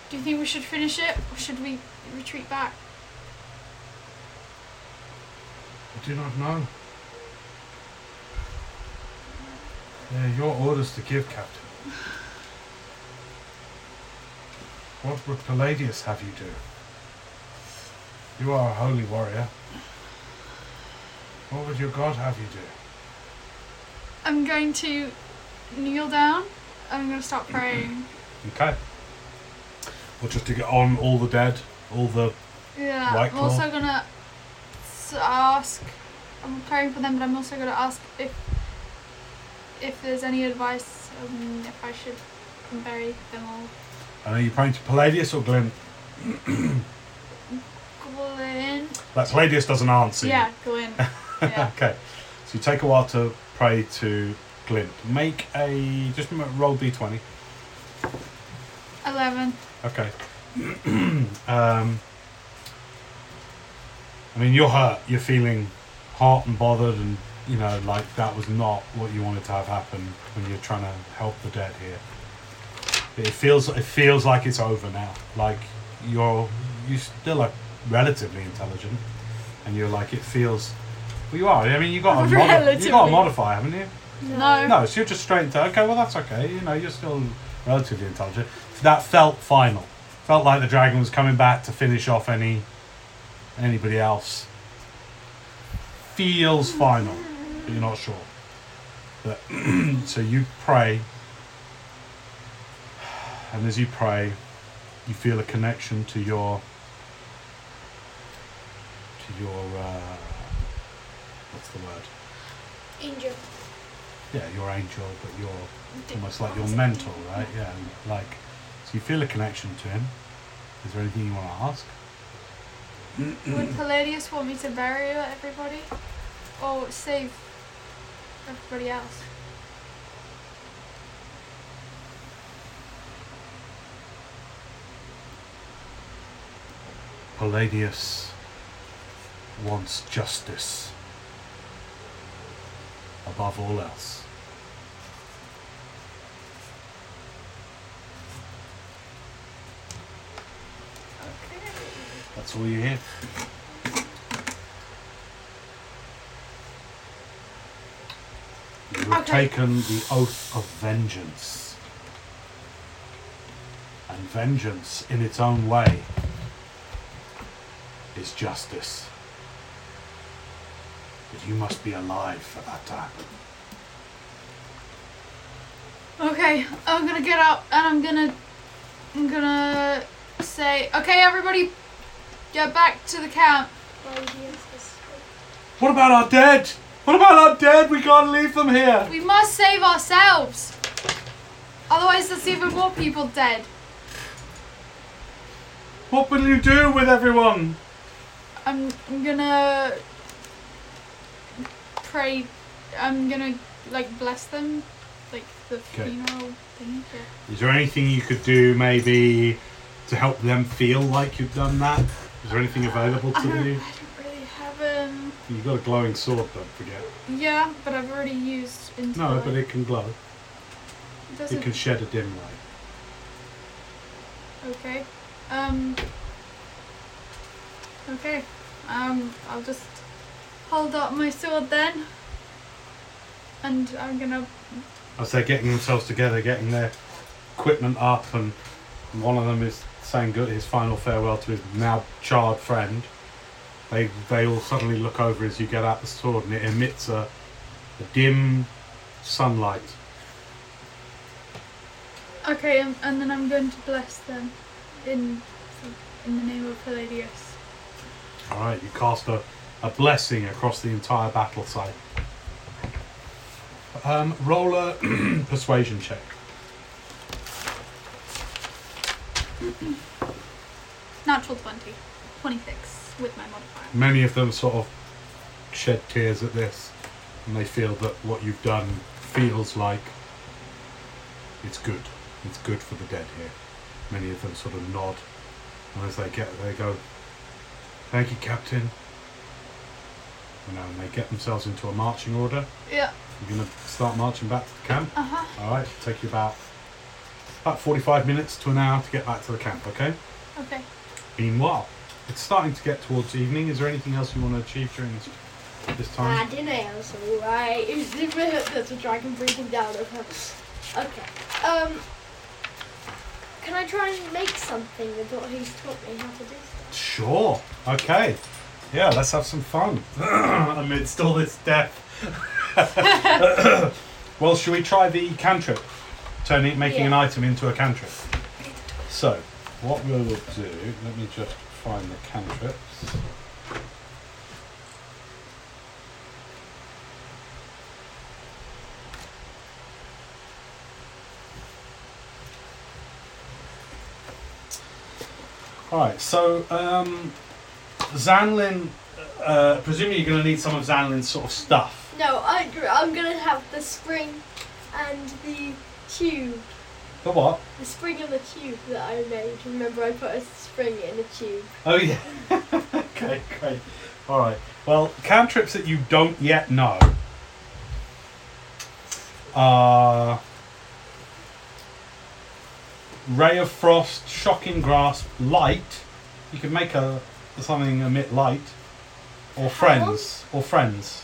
Do you think we should finish it or should we retreat back? I do not know. Are your orders to give, Captain. What would Palladius have you do? You are a holy warrior. What would your god have you do? I'm going to kneel down. I'm gonna start praying. Okay. Well, just to get on all the dead, all the. Yeah. White I'm also gonna s- ask. I'm praying for them, but I'm also gonna ask if if there's any advice um, if I should bury them all. And are you praying to Palladius or Glyn? Glyn. That Palladius doesn't answer. you. Yeah, Glyn. Yeah. okay. So you take a while to pray to Glyn. Make a just m- roll d20. Eleven. Okay. um, I mean, you're hurt. You're feeling hot and bothered, and you know, like that was not what you wanted to have happen when you're trying to help the dead here. It feels it feels like it's over now. Like you're you still are relatively intelligent, and you're like it feels. Well, you are. I mean, you got a modi- you got a Relatively. modifier, haven't you? No. No, so you're just straight into okay. Well, that's okay. You know, you're still relatively intelligent. That felt final. Felt like the dragon was coming back to finish off any anybody else. Feels final, but you're not sure. But so you pray, and as you pray, you feel a connection to your to your uh, what's the word? Angel. yeah, your angel, but you're almost like your mentor, right? Yeah, like, you feel a connection to him. Is there anything you want to ask? Would Palladius want me to bury everybody? Or save everybody else? Palladius wants justice above all else. That's all you hear. You have Okay. taken the oath of vengeance. And vengeance, in its own way, is justice. But you must be alive for that to happen. Okay, I'm gonna get up and I'm gonna, I'm gonna say, okay, everybody, get back to the camp. What about our dead? What about our dead? We can't leave them here. We must save ourselves. Otherwise, there's even more people dead. What will you do with everyone? I'm, I'm gonna pray. I'm gonna like bless them, like the Okay. funeral thing. Is there anything you could do maybe to help them feel like you've done that? Is there anything available I to don't, I don't really have um. You've got a glowing sword, don't forget. Yeah, but I've already used into. No, but it can glow. it doesn't. It can shed a dim light. Okay. Um. Okay. Um. I'll just hold up my sword then. And I'm gonna. As they're getting themselves together, getting their equipment up, and one of them is saying good his final farewell to his now charred friend. They they all suddenly look over as you get out the sword, and it emits a, a dim sunlight. Okay, um, and then I'm going to bless them in in the name of Palladius. All right, you cast a, a blessing across the entire battle site. Um, roll a persuasion check. Natural 20. 26 with my modifier. Many of them sort of shed tears at this, and they feel that what you've done feels like it's good. It's good for the dead here. Many of them sort of nod, and as they get, they go, "Thank you, Captain." You know, and they get themselves into a marching order. Yeah. You're gonna start marching back to the camp. Uh huh. All right, take you about about 45 minutes to an hour to get back to the camp. Okay. Okay. Meanwhile, it's starting to get towards evening. Is there anything else you want to achieve during this this Ah, time? dinner's alright. There's a dragon breathing down of her. Okay. Um. Can I try and make something with what he's taught me how to do stuff? Sure. Okay. Yeah, let's have some fun amidst all this death. well, should we try the cantrip? Turning, making an item into a cantrip. So, what we will do? Let me just find the cantrips. All right. So, um, Zanlin. Uh, presumably, you're going to need some of Zanlin's sort of stuff. No, I, I'm gonna have the spring and the tube. The what? The spring and the tube that I made. Remember, I put a spring in a tube. Oh yeah. okay, great. All right. Well, cantrips that you don't yet know are ray of frost, shocking grasp, light. You can make a something emit light, or friends, or friends.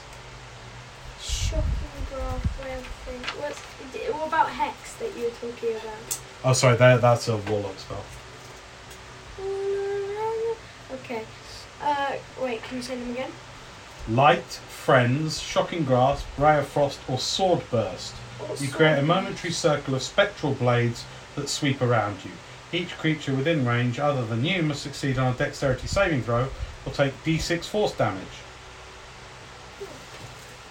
Shocking grasp, ray of thing. What's what about hex that you were talking about? Oh, sorry, that, that's a warlock spell. Okay. Uh, wait, can you say them again? Light, friends, shocking grasp, ray of frost, or sword burst. You create a momentary circle of spectral blades that sweep around you. Each creature within range, other than you, must succeed on a dexterity saving throw or take d6 force damage.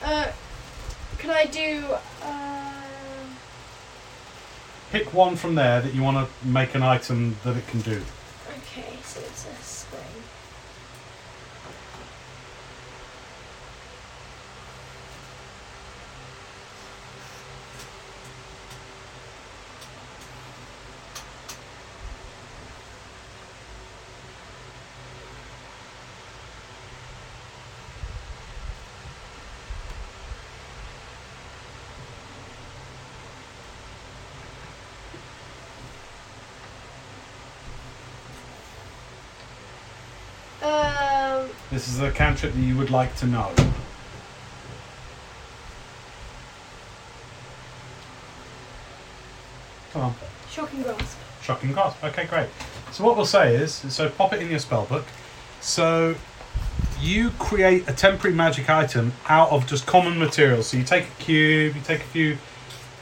Uh, can I do? Uh, Pick one from there that you want to make an item that it can do. okay, so it's a spring. Um, This is a cantrip that you would like to know. Come on. Shocking grasp. Shocking grasp. Okay, great. So what we'll say is, so pop it in your spell book. So you create a temporary magic item out of just common materials. So you take a cube, you take a few,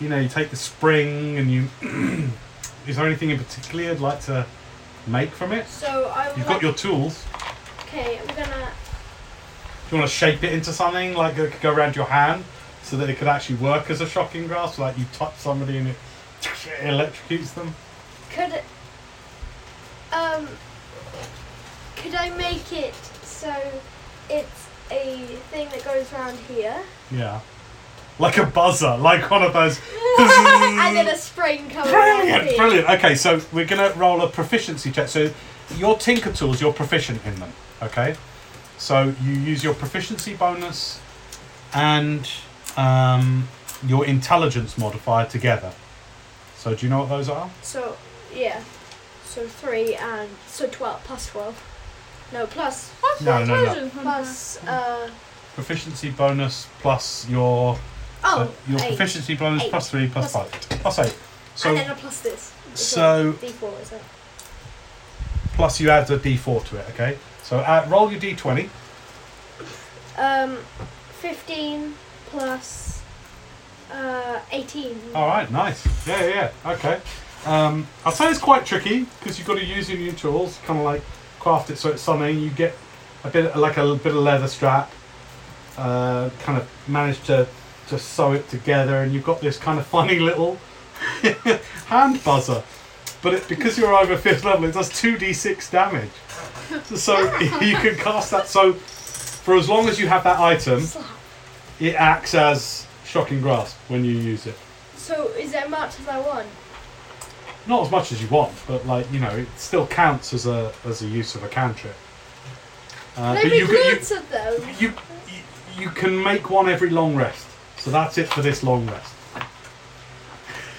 you know, you take the spring, and you. is there anything in particular you'd like to make from it? So I You've like, got your tools. Okay, I'm gonna. Do you want to shape it into something like it could go around your hand, so that it could actually work as a shocking grasp? Like you touch somebody and it electrocutes them. Could it, um could I make it so it's a thing that goes around here Yeah. Like a buzzer, like one of those. and then a spring comes. Brilliant, brilliant. Okay, so we're gonna roll a proficiency check. So your tinker tools, you're proficient in them. Okay, so you use your proficiency bonus and um, your intelligence modifier together. So do you know what those are? So yeah. So three and so twelve plus twelve. No plus What's No, no, no. intelligence plus uh Proficiency bonus plus your oh so your eight. proficiency bonus Eight. plus three plus Plus five plus eight. So and then a plus this. It's so- D four is it? plus you add a d4 to it. Okay, so uh, roll your d20. Um fifteen plus uh eighteen. All right, nice. Yeah, yeah, yeah. Okay. Um, I'll say it's quite tricky because you've got to use your new tools, kind of like craft it so it's something. You get a bit like a bit of leather strap, uh, kind of manage to to sew it together, and you've got this kind of funny little hand buzzer. But it, because you're over fifth level, it does two d6 damage. So you can cast that. So for as long as you have that item, it acts as shocking grasp when you use it. So is there much as I want? not as much as you want, but like you know, it still counts as a as a use of a cantrip. Uh, but you, you, loads those? you you you can make one every long rest, so that's it for this long rest.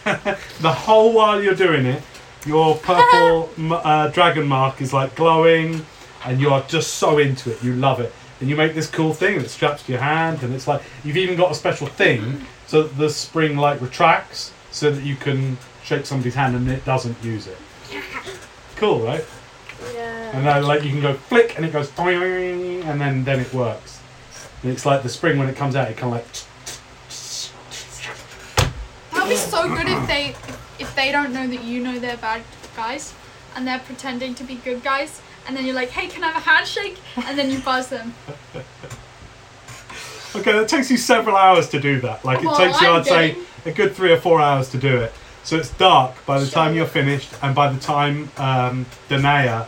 the whole while you're doing it, your purple uh, dragon mark is like glowing, and you are just so into it. You love it, and you make this cool thing that straps to your hand, and it's like you've even got a special thing so that the spring like retracts, so that you can shake somebody's hand and it doesn't use it. Cool, right? Yeah. And then like you can go flick and it goes and then then it works. And it's like the spring when it comes out, it kind of like That'd be so good if they if they don't know that you know they're bad guys and they're pretending to be good guys and then you're like, hey, can I have a handshake? And then you buzz them. Okay, that takes you several hours to do that. Like it takes you, I'm I'd say, a good three or four hours to do it. So it's dark by the time you're finished, and by the time um, Danae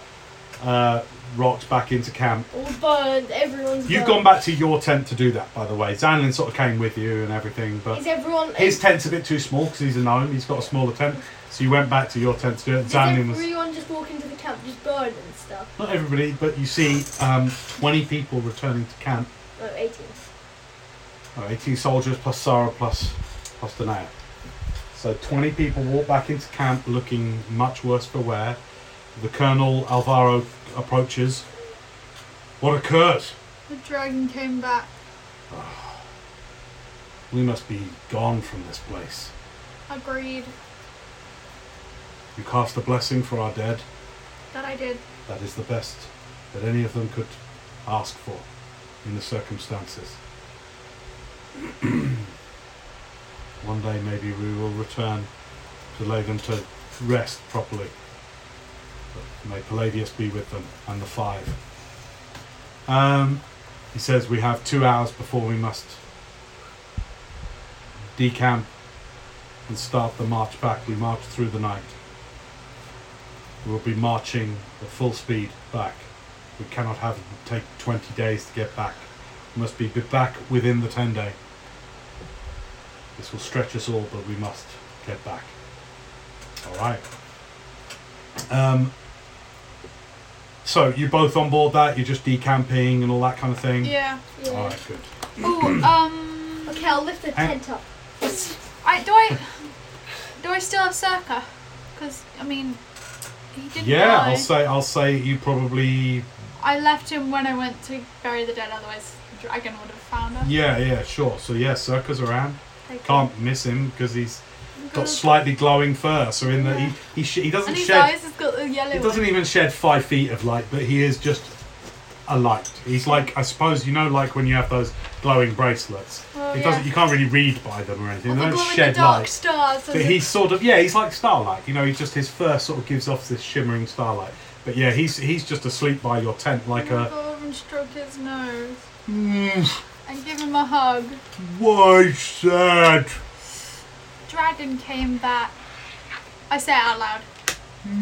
uh, rocks back into camp, All burned. Everyone's. you've burned. gone back to your tent to do that. By the way, Zanlin sort of came with you and everything, but Is everyone? his tent's a bit too small because he's a gnome. He's got a smaller tent, so you went back to your tent to do it. Does Zanlin was everyone just walk into the camp, just burn and stuff? not everybody, but you see um, 20 people returning to camp. No, 18. Oh, 18 soldiers plus Sarah plus plus Danae. So 20 people walk back into camp looking much worse for wear. The Colonel Alvaro approaches. What occurred? The dragon came back. Ah, we must be gone from this place. Agreed. You cast a blessing for our dead. That I did. That is the best that any of them could ask for in the circumstances. One day maybe we will return to lay them to rest properly. May Palladius be with them and the five. Um, he says we have two hours before we must decamp and start the march back. We march through the night. We'll be marching at full speed back. We cannot have it take 20 days to get back. We must be back within the 10 day. This will stretch us all, but we must get back. Alright. Um, so, you both on board that? You're just decamping and all that kind of thing? Yeah. Yeah. Alright, good. Oh, um. Okay, I'll lift the Hang- tent up. I do I do I still have Circa? Because I mean, he didn't Yeah, die. I'll say I'll say you probably I left him when I went to bury the dead. Otherwise, the dragon would have found her. yeah yeah sure so yeah Circa's around Take can't miss him because he's got slightly glowing fur. So in the Yeah. he he, sh- he doesn't And his shed eyes has got the yellow. he doesn't one. even shed five feet of light, but he is just a light. He's like I suppose you know like when you have those glowing bracelets. Well, it yeah. doesn't you can't really read by them or anything. Or they don't the shed dark light. stars. But he's sort of yeah, he's like starlight. You know, he just his fur sort of gives off this shimmering starlight. But yeah, he's he's just asleep by your tent like a. Go over and stroke his nose Mm, and give him a hug. why sad? Dragon came back. I say it out loud.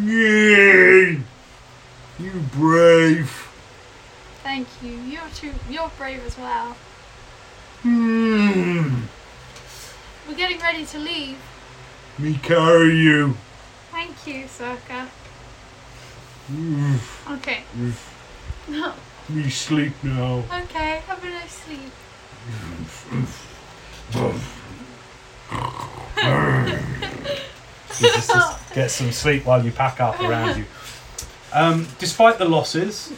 Yay! You brave. Thank you. You're too. You're brave as well. Hmm. We're getting ready to leave. Me carry you. Thank you, Circa. Mm, Okay. mm, No. me sleep now. Okay. Have a nice sleep. You just, just get some sleep while you pack up around you. Um, despite the losses,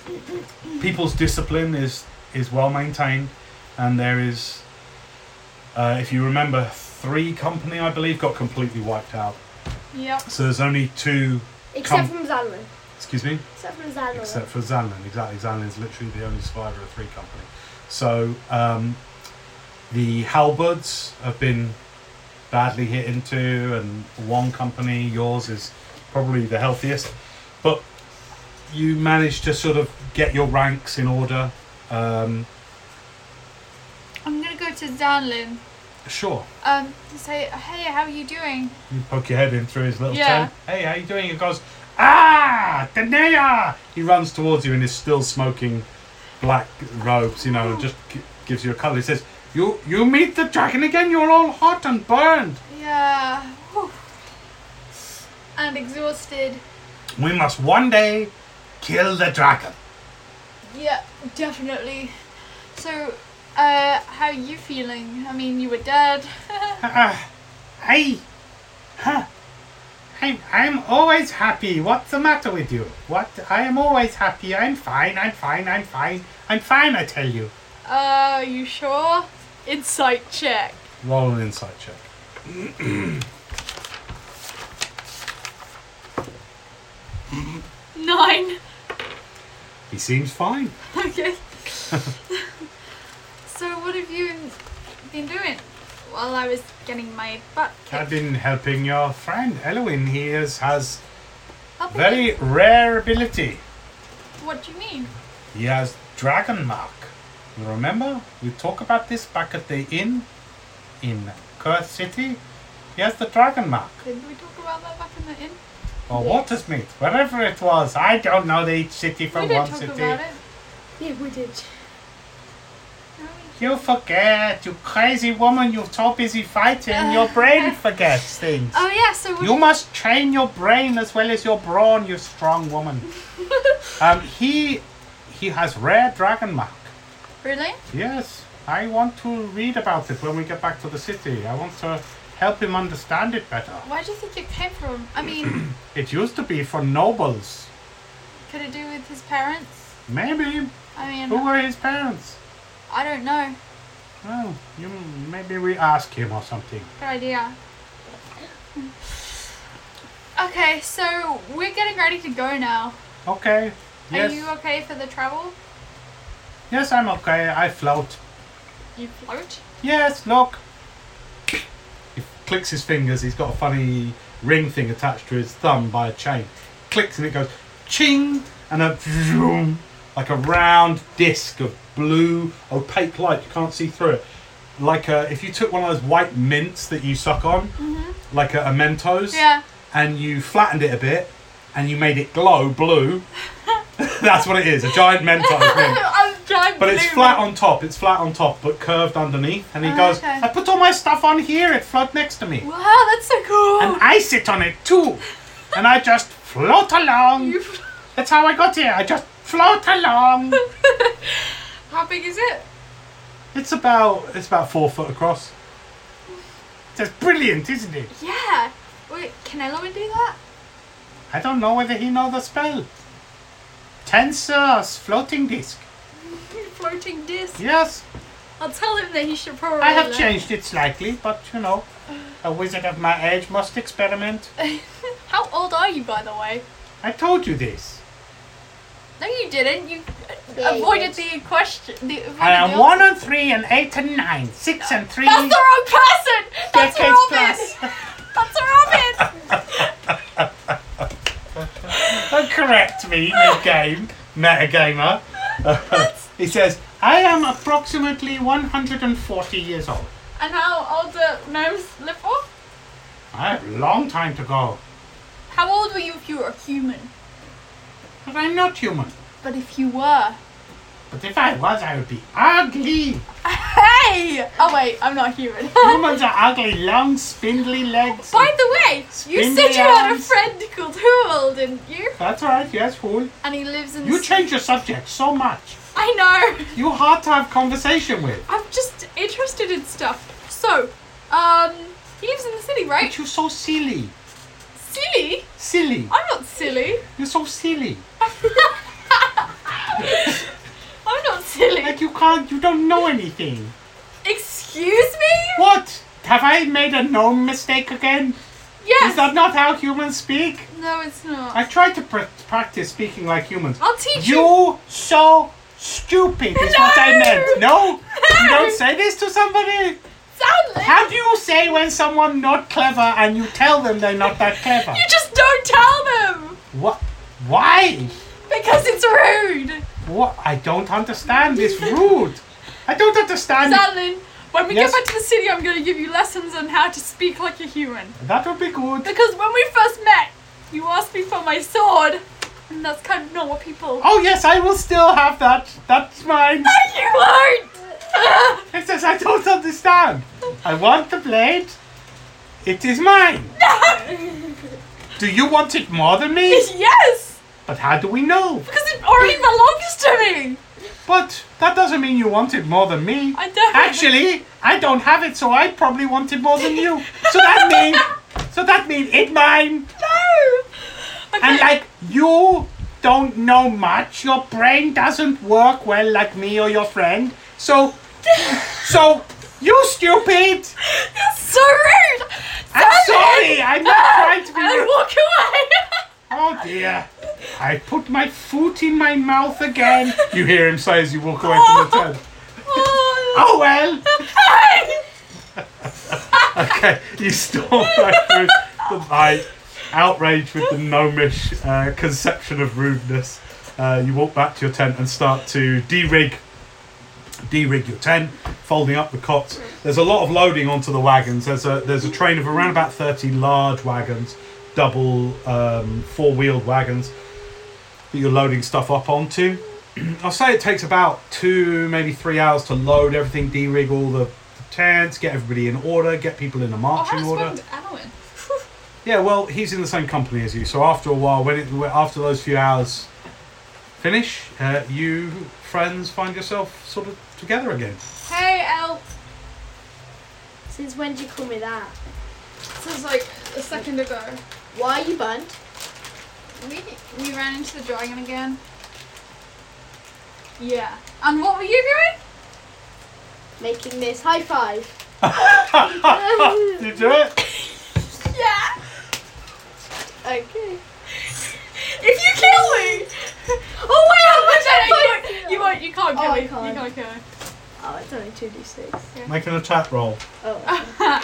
people's discipline is is well maintained, and there is, uh, if you remember, three company I believe got completely wiped out. Yep. So there's only two. Except Come- from Zanlin. Excuse me. Except from Zanlin. except for Zanlin. Exactly, Zanlin is literally the only survivor of three company. So um, the halberds have been badly hit into, and one company, yours, is probably the healthiest. But you managed to sort of get your ranks in order. Um, I'm gonna go to Zanlin. sure, Um, to say, hey, how are you doing? you poke your head in through his little Yeah. tent. Hey, how are you doing? He goes, ah, Danea! He runs towards you in his still smoking black robes, you know, and just g- gives you a cuddle. He says, you, you meet the dragon again? You're all hot and burned. Yeah. whew. And exhausted. We must one day kill the dragon. Yeah, definitely. So, uh, how are you feeling? I mean, you were dead. Uh, I, huh, I'm, I'm always happy. What's the matter with you? What? I am always happy. I'm fine. I'm fine. I'm fine. I'm fine. I tell you. uh, you sure? Insight check. Roll an insight check. Nine. He seems fine. Okay. so, what have you been doing while I was getting my butt I've been helping your friend Elwin. He is, has Helping very rare ability. What do you mean? He has dragon mark. You remember we talked about this back at the inn in Curse City. He has the dragon mark. Didn't we talk about that back in the inn? Or Yes. Watersmeet, wherever it was. I don't know the each city we from did one talk city. about it. Yeah, we did. You forget, you crazy woman. You're so busy fighting, your brain forgets things. Oh yeah, so what You must train your brain as well as your brawn, you strong woman. um, he he has rare dragon mark. Really? Yes, I want to read about it when we get back to the city. I want to help him understand it better. Why do you think it came from? I mean, It used to be for nobles. could it do with his parents? Maybe. I mean, Who were his parents? I don't know. Oh, you maybe we ask him or something. Good idea. Okay, so we're getting ready to go now. Okay. Yes. Are you okay for the travel? Yes, I'm okay. I float. You float? Yes, look. He clicks his fingers. He's got a funny ring thing attached to his thumb by a chain. Clicks and it goes ching and a vroom, like a round disc of blue opaque light. You can't see through it. Like a, if you took one of those white mints that you suck on, mm-hmm. like a, a Mentos, Yeah. and you flattened it a bit and you made it glow blue. That's what it is. A giant Mentos mint. But it's flat on top. It's flat on top, but curved underneath. And he Oh, goes, okay. "I put all my stuff on here. It float next to me, Wow, that's so cool. and I sit on it too, and I just float along. You- That's how I got here. I just float along. How big is it? it's about it's about four foot across. That's brilliant, isn't it? Yeah. Wait, can Elwin do that? I don't know whether he know the spell. Tenser's floating disc. Floating disc. Yes, I'll tell him that he should probably. I have learn. changed it slightly, but you know, a wizard of my age must experiment. How old are you, by the way? I told you this. No, you didn't. You Yeah, avoided did. the question. The, avoided I am the one and three and eight and nine, six and three. That's the wrong person. That's decades Robin. plus. That's Robin. Don't correct me mid-game, metagamer. He says, I am approximately 140 years old. and how old do gnomes live for? I have a long time to go. How old were you if you were a human? But I'm not human. But if you were. But if I was, I would be ugly. Hey! Oh wait, I'm not human. Humans are ugly, long, spindly legs. By the way, you Spindly said you had a arms. friend called Hool, didn't you? That's right, yes, fool. And he lives in. You the change your subject so much. I know. You're hard to have conversation with. I'm just interested in stuff. So, um, he lives in the city, right? But you're so silly. Silly? Silly. I'm not silly. You're so silly. I'm not silly. Like you can't, you don't know anything. Excuse me? What? Have I made a gnome mistake again? Yes. Is that not how humans speak? No, it's not. I tried to pr- practice speaking like humans. I'll teach you. You so stupid is what I meant. No? You don't say this to somebody? Sadly, How do you say when someone not clever and you tell them they're not that clever? you just don't tell them What? Why? because it's rude. What? I don't understand this rude. I don't understand. Sadly, when we Yes? get back to the city, I'm going to give you lessons on how to speak like a human. That would be good. Because when we first met, you asked me for my sword, and that's kind of what people. Oh yes, I will still have that. That's mine. No, you won't. It says I don't understand. I want the blade. It is mine. No. Do you want it more than me? yes, But how do we know? because it already belongs to me. But that doesn't mean you want it more than me. I don't. Actually, I don't have it, so I probably want it more than you. So that means, so that means it mine. Okay. And like you don't know much, your brain doesn't work well like me or your friend. So, so you stupid. That's so rude. I'm sorry. I'm not ah, trying to be And rude. walk away. Oh dear. I put my foot in my mouth again. You hear him say as you walk away from the oh. tent. oh. Oh well. Hey. Okay, you storm back through the night, outraged with the gnomish uh, conception of rudeness. Uh, you walk back to your tent and start to de-rig, de-rig your tent, folding up the cots. There's a lot of loading onto the wagons. There's a there's a train of around about 30 large wagons, double um, four-wheeled wagons that you're loading stuff up onto. I'll say it takes about two, maybe three hours to load everything, de-rig all the, the tents, get everybody in order, get people in a Oh, marching order. To Elwin? Yeah, well, he's in the same company as you, so after a while, when it after those few hours finish, uh, you friends find yourself sort of together again. Hey, Elf. Since when did you call me that? This is like a second ago. Why are you burnt? We we ran into the dragon again. Yeah. And what were you doing? Making this high five. Did you do it? Yeah. Okay. If you kill me. Oh wait, how much I you, won't, you won't. You can't kill Oh, I me. can't. You can't kill me. Oh, it's only two d six. Make an attack roll. Oh.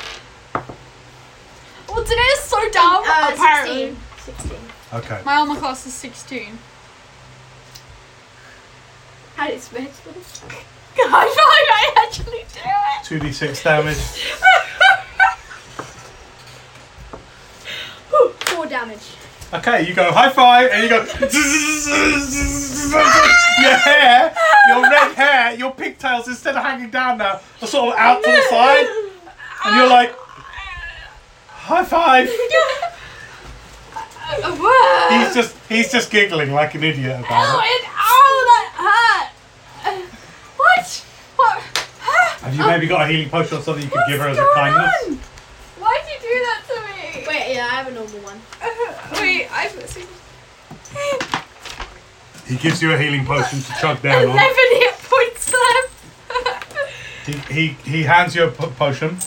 well, today is so dumb. Uh, apparently. 16. 16. Okay. My armor class is 16. How did it smell? I find I actually do it. Two d damage. Four damage. Okay, you go high five, and you go. your hair, your red hair, your pigtails instead of hanging down now are sort of out to the side, and you're like high five. He's just he's just giggling like an idiot about it. it, oh, that hurt. What? What? Have you maybe got a healing potion or something you could What's give her as a going kindness? on? Why'd you do that to me? Wait, yeah, I have a normal one. Uh, wait, I. Haven't seen. He gives you a healing potion to chug down on. 11 hit points left. He, he, he hands you a po- potion.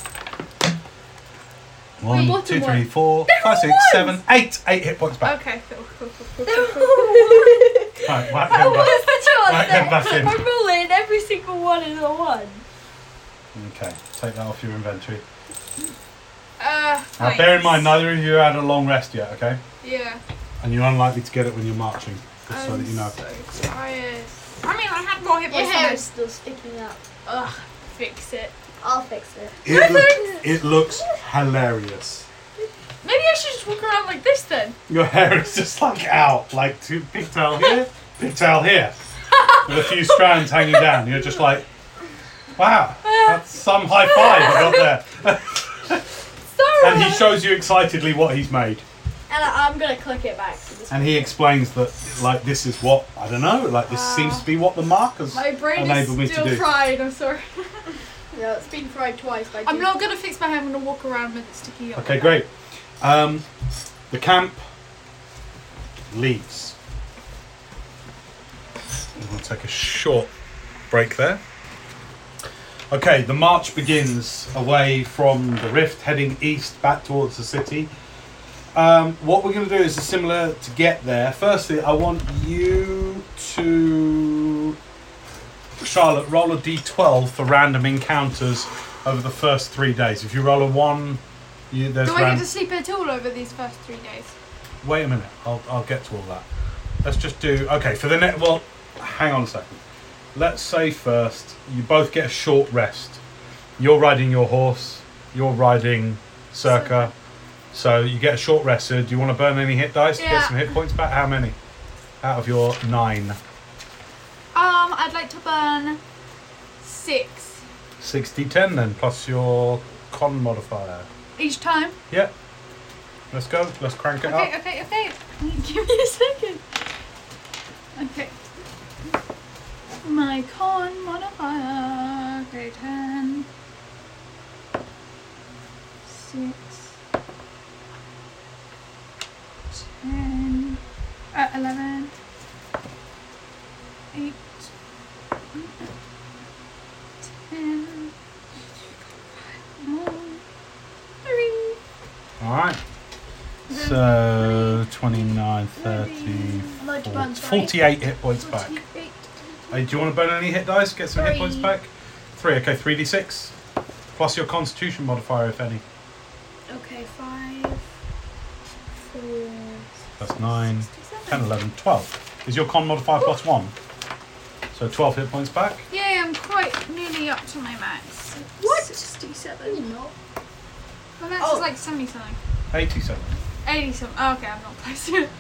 One, bottom two, one. three, four, five, six, seven, eight. Eight hit points back. Okay, cool, cool, cool, cool, cool, cool. Right, whack them back. Whack them back in. I'm rolling every single one is a one. Okay, take that off your inventory. Uh, Now, bear in mind, neither of you had a long rest yet, okay? Yeah. And you're unlikely to get it when you're marching, just so I'm that you know. so tired. I mean, I had more hit Your points hair than is still sticking out. Ugh, fix it. I'll fix it. It, look, it looks hilarious. Maybe I should just walk around like this then. Your hair is just like out, like two pigtail here, pigtail here, with a few strands hanging down. You're just like, wow, that's some high five I got there. Sorry. And he shows you excitedly what he's made. And I, I'm gonna click it back to this. And he explains that, like, this is what, I don't know, like, this Wow. seems to be what the markers My brain enable me is to still do. fried. I'm sorry. No, it's been fried twice by I'm not gonna fix my hair. I'm gonna walk around with it sticking up. Okay, great. Um, the camp leaves. We'll take a short break there. Okay, the march begins away from the rift, heading east back towards the city. Um, what we're going to do is similar to get there. Firstly, I want you to, Charlotte, roll a d12 for random encounters over the first three days. If you roll a one, you, there's Do I get to sleep at all over these first three days? Wait a minute. I'll, I'll get to all that. Let's just do. Okay, for the next. Well, hang on a second. Let's say first, you both get a short rest. You're riding your horse, you're riding Circa. So you get a short rest. So do you want to burn any hit dice to Yeah. get some hit points back? How many? Out of your nine. Um, I'd like to burn six 60 10 then, plus your con modifier. each time. Yep. Let's go. Let's crank it up. Okay, up. okay, okay. Give me a second. Okay. My con modifier. Okay, 10. 6. 10. Uh, 11. 8. 10. 1. 3. Alright. So 29, 30, I'm about to burn three. 48 hit points back. Forty-eight. Hey, do you want to burn any hit dice? Get some hit Three. points back? Three, okay, 3d6. Plus your constitution modifier, if any. Okay, five, four, That's 9, 67. 10, 11, 12. Is your con modifier plus 1? So 12 hit points back. Yay, I'm quite nearly up to my max. What? 67. you know. My max Oh. is oh. like 70 something. 87. 80 something. Oh, okay, I'm not close to it.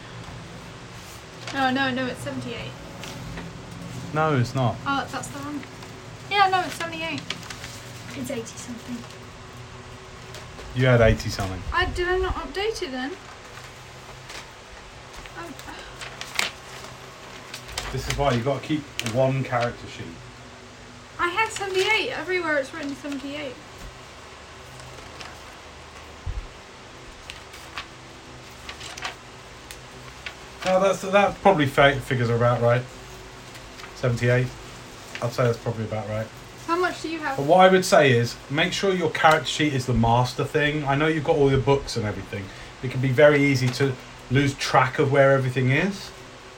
No, no, no, it's 78. No, it's not. Oh, that's the wrong. Yeah, no, it's 78. It's eighty something. You had 80 something. I did I not update it then? Um, This is why you've got to keep one character sheet. I had 78. Everywhere it's written 78. No, that's that probably fa- figures are about right. 78. I'd say that's probably about right. How much do you have? But what I would say is make sure your character sheet is the master thing. I know you've got all your books and everything. It can be very easy to lose track of where everything is.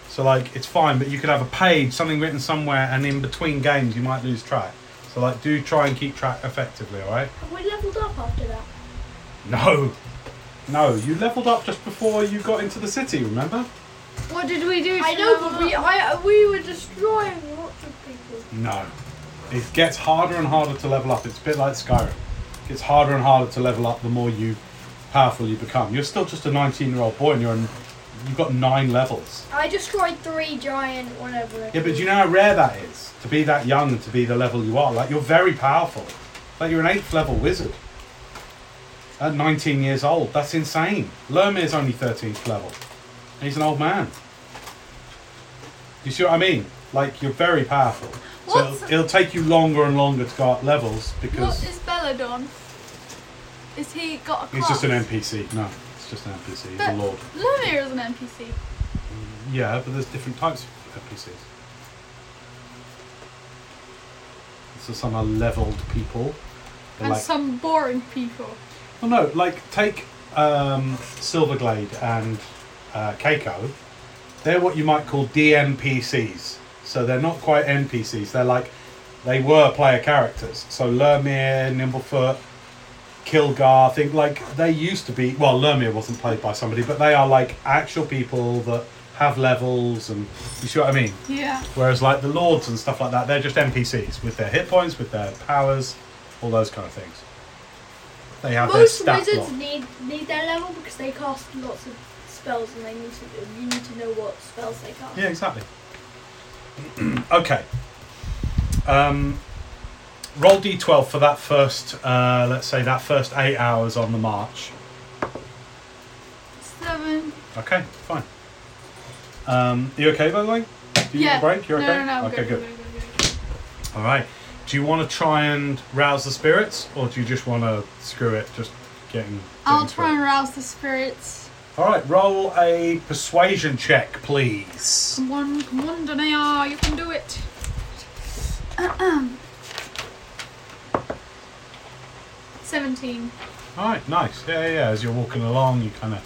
So like it's fine, but you could have a page, something written somewhere, and in between games you might lose track. So like do try and keep track effectively, alright? Have we leveled up after that? No. No, you leveled up just before you got into the city, remember? What did we do? I know, but we? I we were destroying lots of people. No. It gets harder and harder to level up. It's a bit like Skyrim. It gets harder and harder to level up the more you powerful you become. You're still just a 19 year old boy and you're in, you've got nine levels. I destroyed three giant whatever. Yeah, but do you know how rare that is to be that young and to be the level you are? Like you're very powerful. Like you're an eighth level wizard at 19 years old. That's insane. Lermir's only 13th level. And he's an old man. You see what I mean? Like you're very powerful. So it'll, it'll take you longer and longer to go up levels What because is Belladon? Is he got a class? he's just an NPC. No, it's just an NPC. He's a lord. Lermir is an NPC. Yeah, but there's different types of NPCs. So some are leveled people. And like some boring people. Well, no, like take um, Silverglade and uh, Keiko. They're what you might call DNPCs. So they're not quite NPCs. They're like they were player characters. So Lermir, Nimblefoot, Kilgar, I think like they used to be. Well, Lermir wasn't played by somebody, but they are like actual people that have levels and you see what I mean. Yeah. Whereas like the lords and stuff like that, they're just NPCs with their hit points, with their powers, all those kind of things. They have Most their stat wizards block. need need their level because they cast lots of spells and they need to you need to know what spells they cast. Yeah, exactly. okay. Um, roll d12 for that first, uh, let's say that first eight hours on the march. Seven. Okay, fine. Um, you okay by the way? Do you yeah. need a break? You're no, okay? No, no, I'm okay, good. good. good, good, good. All right. Do you want to try and rouse the spirits, or do you just want to screw it, just getting? I'll try through? and rouse the spirits. All right. Roll a persuasion check, please. Come on, come on, you can do it. Seventeen. All right. Nice. Yeah, yeah. yeah. As you're walking along, you kind of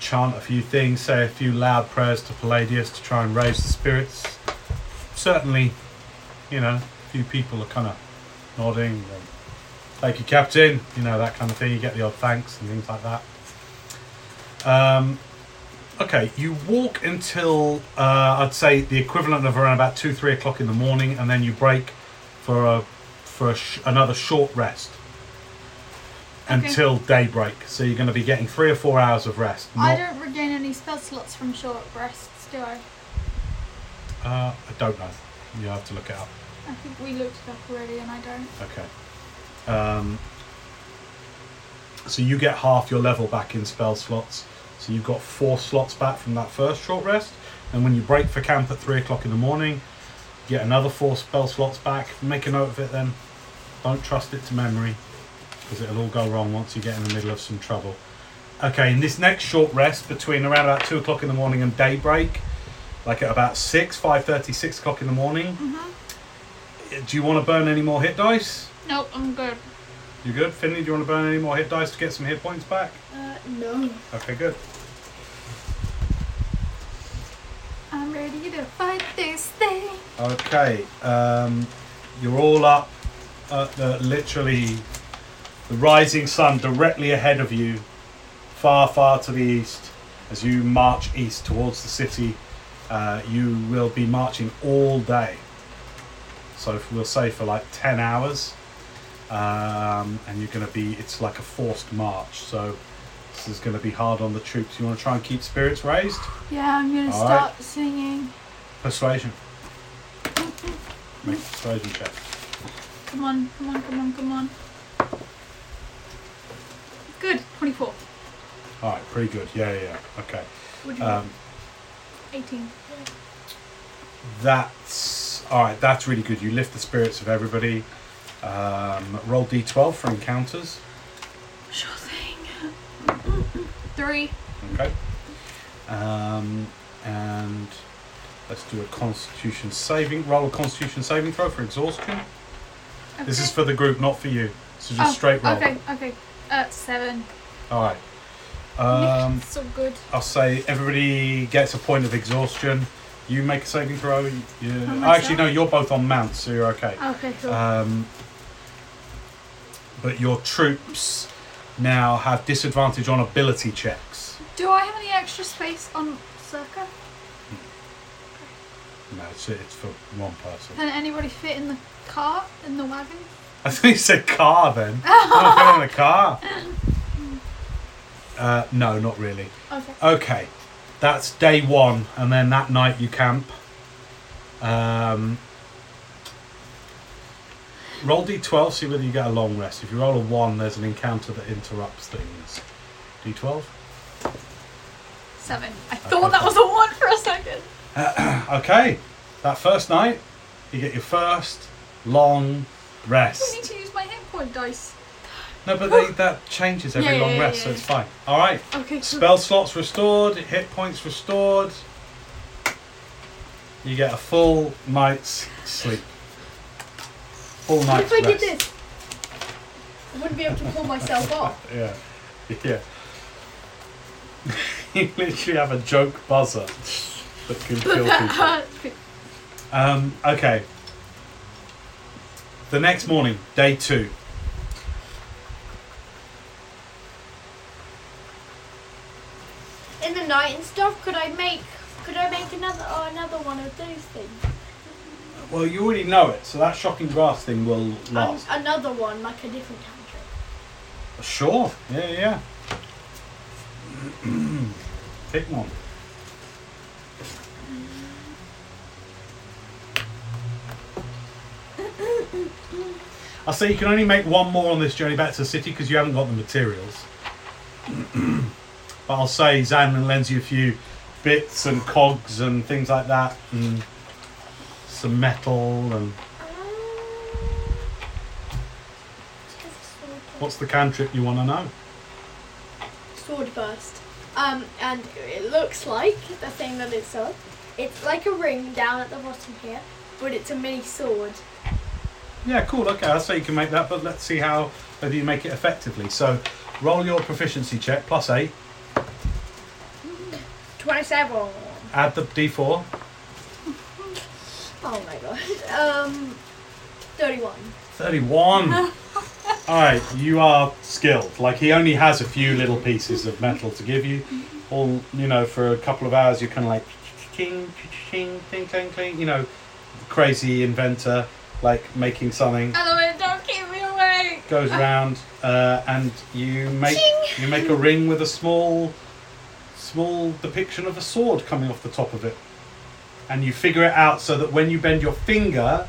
chant a few things, say a few loud prayers to Palladius to try and raise the spirits. Certainly, you know, a few people are kind of nodding. and, Thank you, Captain. You know that kind of thing. You get the odd thanks and things like that. Um, okay, you walk until uh, I'd say the equivalent of around about two, three o'clock in the morning, and then you break for a for a sh- another short rest Okay. until daybreak. So you're going to be getting three or four hours of rest. I don't regain any spell slots from short rests, do I? uh, I don't know. You have to look it up. I think we looked it up already, and I don't. Okay. Um, so you get half your level back in spell slots. So you've got four slots back from that first short rest. And when you break for camp at three o'clock in the morning, get another four spell slots back. Make a note of it then. Don't trust it to memory because it'll all go wrong once you get in the middle of some trouble. Okay, in this next short rest between around about two o'clock in the morning and daybreak, like at about six, five thirty, six o'clock in the morning. Mm-hmm. Do you want to burn any more hit dice? Nope, I'm good. You good? Finley, do you want to burn any more hit dice to get some hit points back? Uh, no. Okay, good. I'm ready to fight this thing. Okay, um, you're all up at the literally the rising sun directly ahead of you, far, far to the east. As you march east towards the city, uh, you will be marching all day. So we'll say for like 10 hours, um, and you're going to be, it's like a forced march. So this is going to be hard on the troops. You want to try and keep spirits raised? Yeah, I'm gonna start right. singing. Persuasion. Make a persuasion check. Come on, come on, come on, come on. Good, 24. All right, pretty good. Yeah, yeah, yeah. Okay. Would you Um, 18. that's all right. That's really good. You lift the spirits of everybody. Um, roll d12 for encounters. Sure thing. Three. Okay. Um, and let's do a Constitution saving. Roll a Constitution saving throw for exhaustion. This is for the group, not for you. So just Oh, straight roll. Okay, okay. Uh, seven. All right. Um, so good. I'll say everybody gets a point of exhaustion. You make a saving throw. You, oh, actually, no, you're both on mounts, so you're okay. Okay, cool. Um, but your troops now have disadvantage on ability checks. Do I have any extra space on Circa? No, it's, it's for one person. Can anybody fit in the car? In the wagon? I think you said car then. oh, in the car. Uh, no, not really. Okay. Okay, that's day one, and then that night you camp. Um, roll d12, see whether you get a long rest. If you roll a 1, there's an encounter that interrupts things. d12? Seven. I thought that was a one for a second. Okay, that first night, you get your first long I rest. need to use my hit point dice. No, but they, that changes every Yeah, long yeah, rest, so yeah. it's fine. Alright, Okay, spell slots restored, hit points restored. You get a full night's sleep. Full What if I did this? I wouldn't be able to pull myself off. Yeah. Yeah. you literally have a joke buzzer that can kill people. Um, okay. The next morning, day two. In the night and stuff, could I make could I make another or another one of those things? Well, you already know it, so that shocking grasp thing will last. another one, like a different country. Sure. Yeah, yeah. yeah. Pick one. I say you can only make one more on this journey back to the city because you haven't got the materials. but I'll say Zanlin lends you a few bits and cogs and things like that, and some metal and what's the cantrip you want to know? Sword burst. Um, and it looks like the thing that it's on. It's like a ring down at the bottom here, but it's a mini sword. Yeah, cool. Okay, I'll say you can make that, but let's see how whether you make it effectively. So, roll your proficiency check plus eight. Twenty-seven. Add the d4. Oh my god. Um, thirty-one. 31. All right, you are skilled. Like he only has a few little pieces of metal to give you. All you know, for a couple of hours, you're kind of like, ching, ching, cling, cling, cling. You know, crazy inventor, like making something. Don't keep me awake. goes around uh, and you make Ching. you make a ring with a small small depiction of a sword coming off the top of it and you figure it out so that when you bend your finger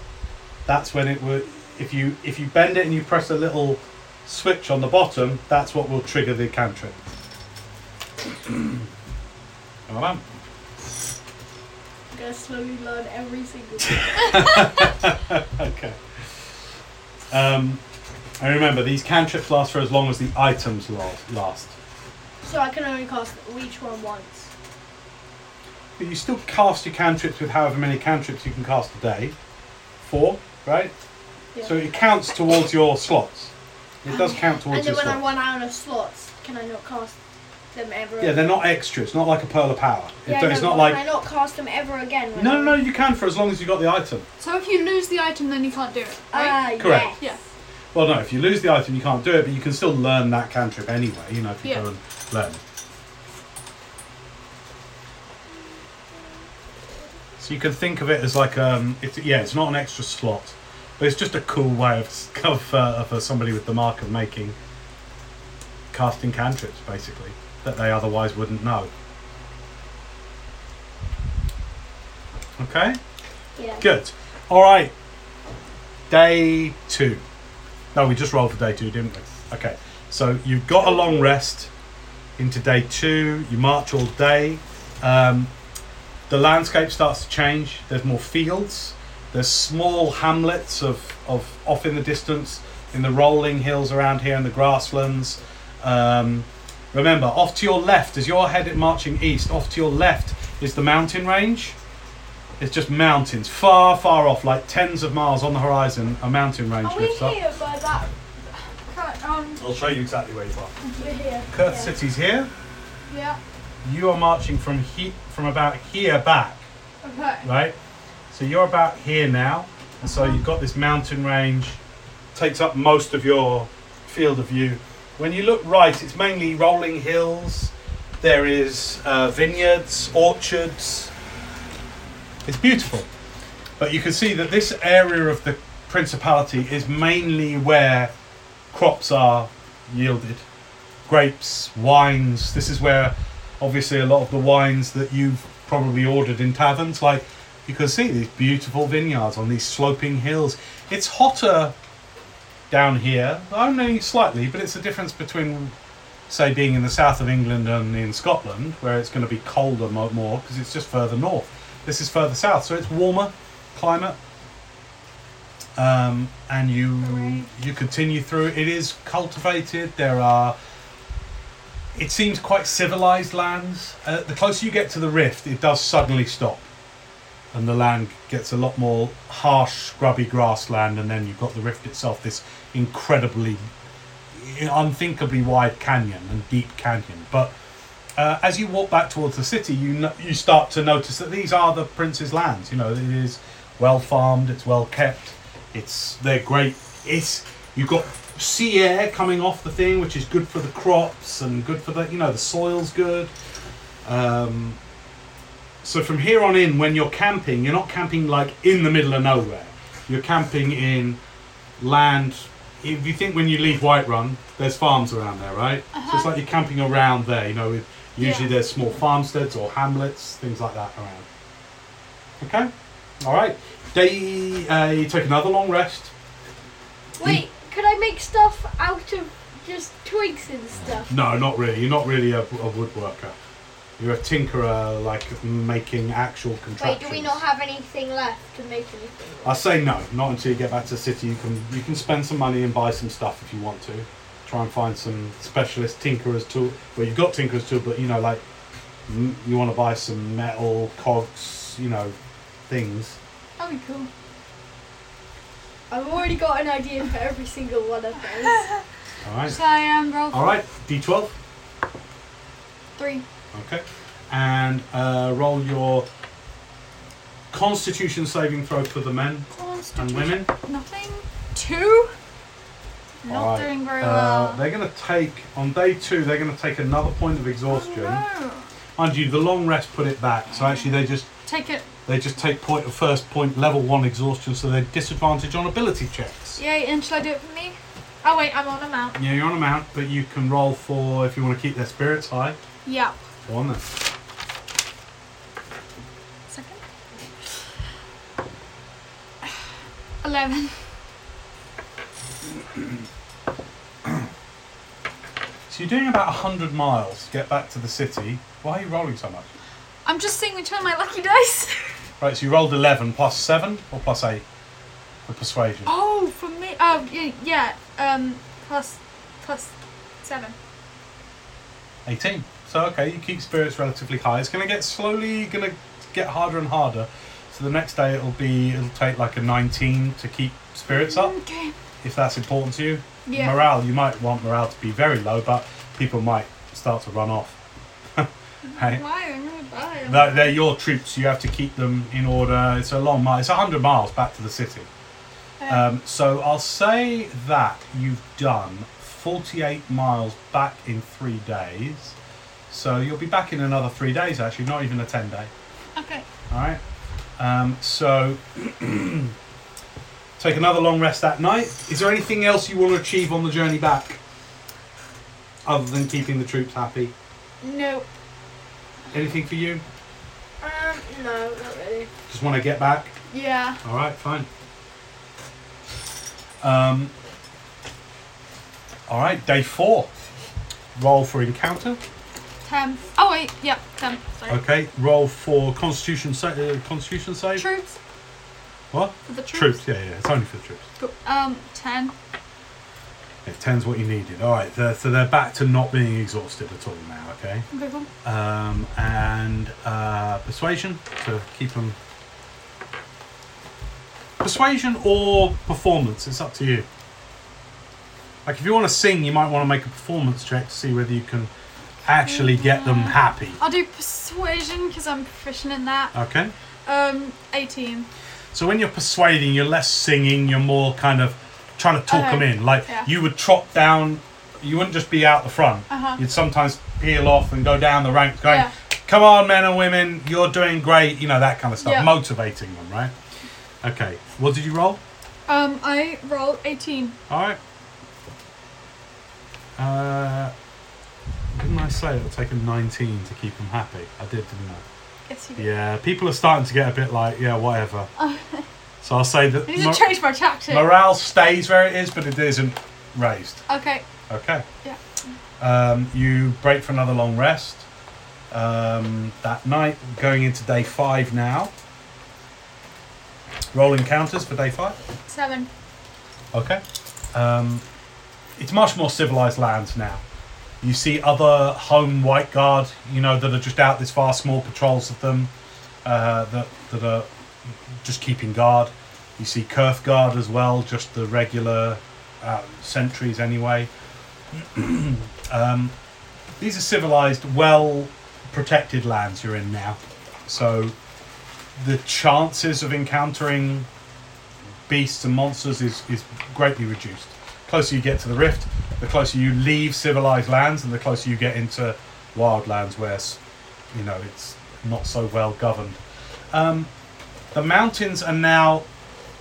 that's when it would if you if you bend it and you press a little switch on the bottom that's what will trigger the cantrip Well done. I'm gonna slowly learn every single thing. okay um, and remember these cantrips last for as long as the items last so I can only cast each one once. But you still cast your cantrips with however many cantrips you can cast a day. Four, right? Yeah. So it counts towards your slots. It does count towards and then your when I slots. run out of slots, can I not cast them ever? Yeah, they're not extra. It's not like a pearl of power. It- Yeah, it's no, not but like. Can I not cast them ever again? when No, I- no, no, you can for as long as you got the item. So if you lose the item, then you can't do it, right? Ah, Correct. yes. Yeah. Well, no, if you lose the item, you can't do it, but you can still learn that cantrip anyway, you know, if you Yeah. go and learn. So you can think of it as like, um, it's, yeah, it's not an extra slot, but it's just a cool way of, of, uh, of somebody with the mark of making, casting cantrips, basically, that they otherwise wouldn't know. Okay? Yeah. Good. All right. Day two. No, we just rolled for day two, didn't we? Okay. So you've got a long rest into day two. You march all day. Um, the landscape starts to change. There's more fields. There's small hamlets of, of off in the distance in the rolling hills around here in the grasslands. Um, remember, off to your left, as you're headed marching east, off to your left is the mountain range. It's just mountains, far, far off, like tens of miles on the horizon. A mountain range Are we lifts up. here by that? Um, I'll show you exactly where you are. We're here. Kurth yeah. City's here. yeah. You are marching from he- from about here back, Okay. right? So you're about here now, and so you've got this mountain range. Takes up most of your field of view. When you look right, it's mainly rolling hills. There is uh, vineyards, orchards. It's beautiful, but you can see that this area of the principality is mainly where crops are yielded grapes, wines. This is where, obviously, a lot of the wines that you've probably ordered in taverns, like you can see these beautiful vineyards on these sloping hills. It's hotter down here, only slightly, but it's a difference between, say, being in the south of England and in Scotland, where it's going to be colder more because it's just further north. This is further south, so it's warmer climate. Um, and you you continue through. It is cultivated. There are. It seems quite civilized lands. Uh, the closer you get to the rift, it does suddenly stop, and the land gets a lot more harsh, scrubby grassland. And then you've got the rift itself, this incredibly unthinkably wide canyon and deep canyon. But uh, as you walk back towards the city, you no- you start to notice that these are the prince's lands. You know, it is well farmed, it's well kept, it's they're great. It's you've got sea air coming off the thing, which is good for the crops and good for the you know the soil's good. Um, so from here on in, when you're camping, you're not camping like in the middle of nowhere. You're camping in land. If you think when you leave Whiterun, there's farms around there, right? So it's like you're camping around there. You know, with usually Yeah. there's small farmsteads or hamlets, things like that around. Okay, all right. Day, uh, you take another long rest. Wait, could I make stuff out of just twigs and stuff? No, not really. You're not really a, a woodworker. You're a tinkerer, like making actual Wait, contraptions. do we not have anything left to make anything? I say no, not until you get back to the city. You can you can spend some money and buy some stuff if you want to. Try and find some specialist tinkerers tool. Well, you've got tinkerers tool, but you know, like m- you want to buy some metal cogs, you know, things. That'd be cool. I've already got an idea for every single one of those. All right, So I um, roll all right. D12. three. Okay, and uh, roll your Constitution saving throw for the men and women. Nothing. Two. Not Alright, doing very Uh, well. they're going to take on day two. They're going to take another point of exhaustion. Oh, Mind you, the long rest put it back. So actually, they just. Take it. They just take point of first point level one exhaustion, so they're disadvantaged on ability checks. Yay, and shall I do it for me? Oh wait, I'm on a mount. Yeah, you're on a mount, but you can roll for if you want to keep their spirits high. Yeah. Go on then. Second. Eleven. So you're doing about hundred miles to get back to the city. Why are you rolling so much? I'm just seeing which one of my lucky dice. Right, so you rolled eleven plus seven or plus eight for persuasion. Oh, for me. Oh, yeah, yeah. Um, plus, plus seven. 18. So okay, you keep spirits relatively high. It's going to get slowly going to get harder and harder. So the next day it'll be it'll take like a 19 to keep spirits up Okay. if that's important to you. Yeah. Morale, you might want morale to be very low, but people might start to run off. Right? Why? Die. They're, they're your troops. You have to keep them in order. It's a long mile. It's 100 miles back to the city. Um, so I'll say that you've done 48 miles back in three days. So you'll be back in another three days, actually, not even a 10 day. okay. All right. Um, so take another long rest that night. Is there anything else you want to achieve on the journey back, other than keeping the troops happy? No. Anything for you? Um, no, not really. Just want to get back. Yeah. All right, fine. Um, all right, day four. Roll for encounter. Ten. Oh wait. Yeah. Ten. Sorry. Okay, roll for constitution sa- uh, constitution save. Troops. What? For the troops. Troops. Yeah, yeah. It's only for the troops. Cool. Um, ten. Yeah, ten's what you needed. All right, so they're back to not being exhausted at all now. Okay. Okay. Cool. Um, and uh, persuasion to keep them. Persuasion or performance, it's up to you. Like if you want to sing, you might want to make a performance check to see whether you can actually get them happy. I'll do persuasion because I'm proficient in that. Okay. Um, eighteen. So when you're persuading, you're less singing, you're more kind of trying to talk Okay. them in. Like Yeah. you would trot down, you wouldn't just be out the front. Uh-huh. You'd sometimes peel off and go down the ranks, going, Yeah. "Come on, men and women, you're doing great." You know that kind of stuff, motivating them, right? Okay. What did you roll? Um, I rolled eighteen. All right. Uh, didn't I say it'll take a 19 to keep them happy? I did, didn't I? Yes, you did. Yeah, people are starting to get a bit like, yeah, whatever. so I'll say that I need mor- to change my tactic. morale stays where it is, but it isn't raised. okay. Okay. Yeah. Um, you break for another long rest. Um, that night, going into day five now. Roll encounters for day five. Seven. Okay. Um, it's much more civilized lands now. You see other home white guard, you know, that are just out this far, small patrols of them uh, that that are just keeping guard. You see Kurth guard as well, just the regular uh, sentries anyway. um, these are civilized, well protected lands you're in now. So the chances of encountering beasts and monsters is, is greatly reduced. The closer you get to the rift, the closer you leave civilized lands, and the closer you get into wild lands where you know it's not so well governed. Um, the mountains are now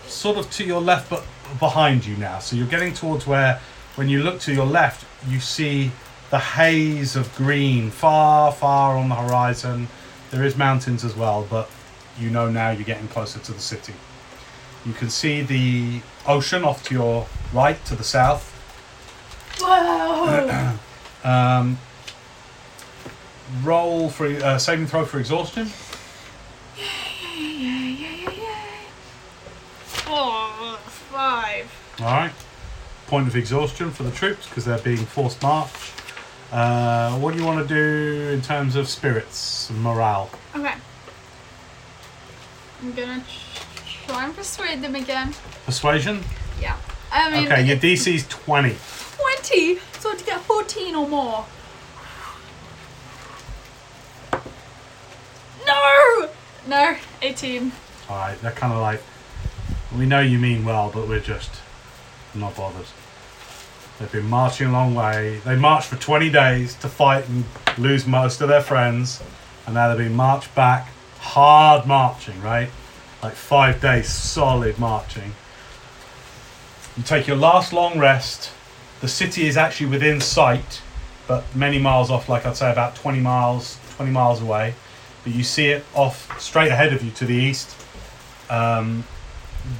sort of to your left, but behind you now. So you're getting towards where, when you look to your left, you see the haze of green far, far on the horizon. There is mountains as well, but you know now you're getting closer to the city. You can see the ocean off to your right, to the south. Whoa! Um, roll for uh, saving throw for exhaustion. Oh, five. All right. Point of exhaustion for the troops because they're being forced march. Uh, what do you want to do in terms of spirits and morale? Okay. I'm gonna try and persuade them again. Persuasion. Yeah. I mean, Okay, your DC's twenty. 20! So to get 14 or more. No! No, 18. All right, they're kind of like, we know you mean well, but we're just not bothered. They've been marching a long way. They marched for 20 days to fight and lose most of their friends, and now they've been marched back. Hard marching, right? Like five days solid marching. You take your last long rest. The city is actually within sight, but many miles off, like I'd say about 20 miles, 20 miles away. But you see it off straight ahead of you to the east. Um,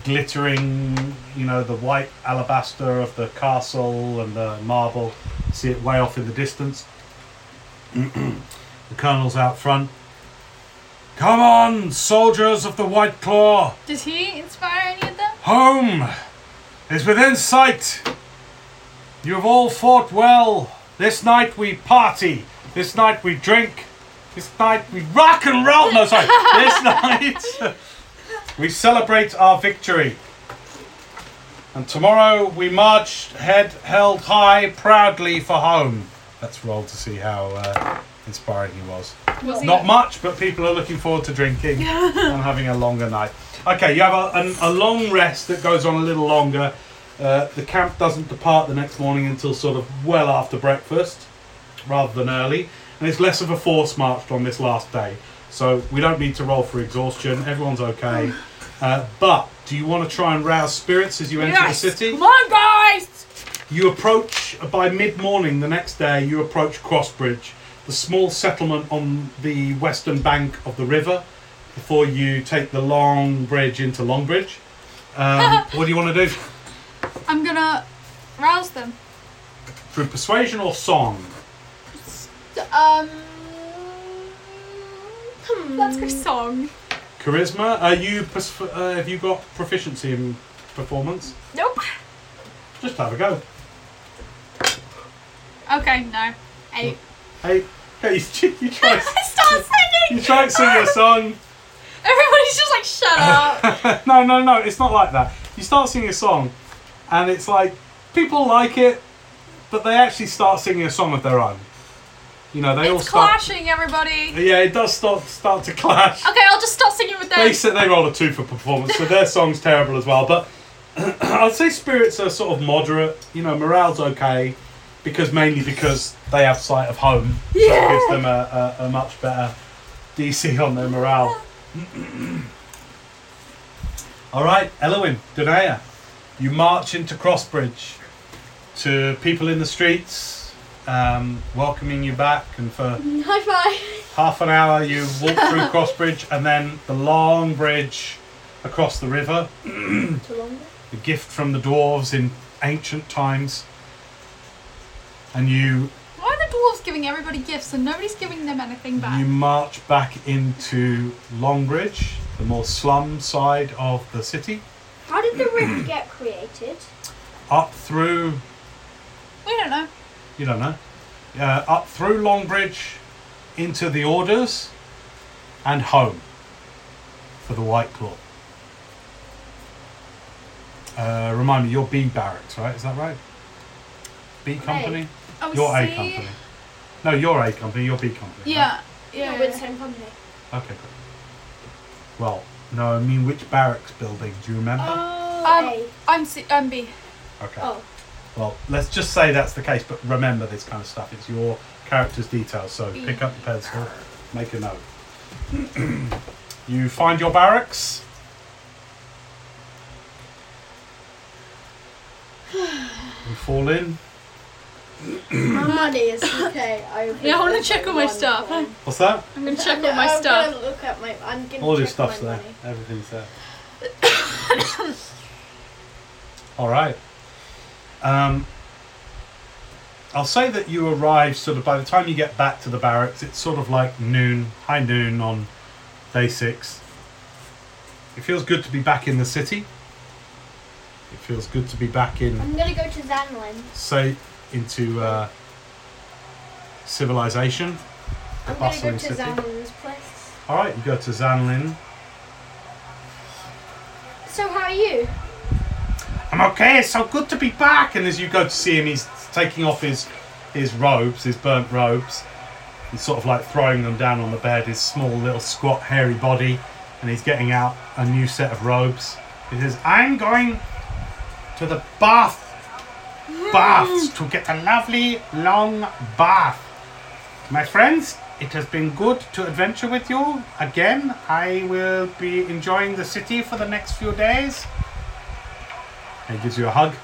glittering, you know, the white alabaster of the castle and the marble. See it way off in the distance. the colonel's out front. Come on, soldiers of the White Claw! Did he inspire any of them? Home is within sight. You have all fought well. This night we party. This night we drink. This night we rock and roll. No, sorry. this night we celebrate our victory. And tomorrow we march head held high proudly for home. Let's roll to see how uh, inspiring he was. Was he? Not much, but people are looking forward to drinking and having a longer night. Okay, you have a, an, a long rest that goes on a little longer. Uh, the camp doesn't depart the next morning until sort of well after breakfast, rather than early, and it's less of a force marched on this last day. So we don't need to roll for exhaustion. Everyone's okay. Uh, but do you want to try and rouse spirits as you enter Yes! the city? Come on, guys! You approach by mid morning the next day. You approach Crossbridge, the small settlement on the western bank of the river, before you take the long bridge into Longbridge. Um, what do you want to do? I'm gonna rouse them. Through persuasion or song? Um. Hmm. Let's go song. Charisma? Are you pers- uh, have you got proficiency in performance? Nope. Just have a go. Okay, no. Eight. Hey, hey, you, you try. I start singing! You try to sing a song. Everybody's just like, shut up. no, no, no. It's not like that. You start singing a song, and it's like people like it, but they actually start singing a song of their own. You know, they all it's start. clashing, everybody. Yeah, it does start start to clash. Okay, I'll just start singing with them. They said they roll a two for performance, so their song's terrible as well. But I'd say spirits are sort of moderate. You know, morale's okay because mainly because they have sight of home, so it gives them a, a, a much better DC on their morale. All right, Elwin, Dunaya, you march into Crossbridge to people in the streets, um, welcoming you back, and for High five. half an hour you walk through Crossbridge and then the long bridge across the river Too long. a gift from the dwarves in ancient times and you Why are the dwarves giving everybody gifts and nobody's giving them anything back? you march back into Longbridge the more slum side of the city How did the river get created? up through We don't know. You don't know uh, up through Longbridge into the orders and home for the White Claw uh, remind me you're B barracks right is that right B company? Oh, You're A C? company. No, you're A company. You're B company. Yeah. Yeah, Yeah. we're the same company. Okay. Great. Well, no, I mean which barracks building? Do you remember? Oh, Um, A. I'm C. I'm B. okay. Oh, Well, let's just say that's the case, but remember this kind of stuff. It's your character's details, so pick up the pencil, make a note. you find your barracks. You fall in. my money is okay. I Yeah, I wanna check all my stuff. coin. What's that? I'm gonna check No, all my I'm stuff. Gonna look at my. I'm gonna All your stuff's my there. money. Everything's there. All right. Um, I'll say that you arrive sort of by the time you get back to the barracks, it's sort of like noon, high noon on day six. It feels good to be back in the city. It feels good to be back in, I'm gonna go to Zanlin. say, into uh, civilization. I'm gonna go to city. Zanlin's place. All right, you go to Zanlin. So how are you? I'm okay. It's so good to be back. And as you go to see him, he's taking off his his robes, his burnt robes. He's sort of like throwing them down on the bed. His small, little, squat, hairy body, and he's getting out a new set of robes. He says, "I'm going to the bath, baths to get a lovely long bath." My friends, it has been good to adventure with you again. I will be enjoying the city for the next few days. And he gives you a hug.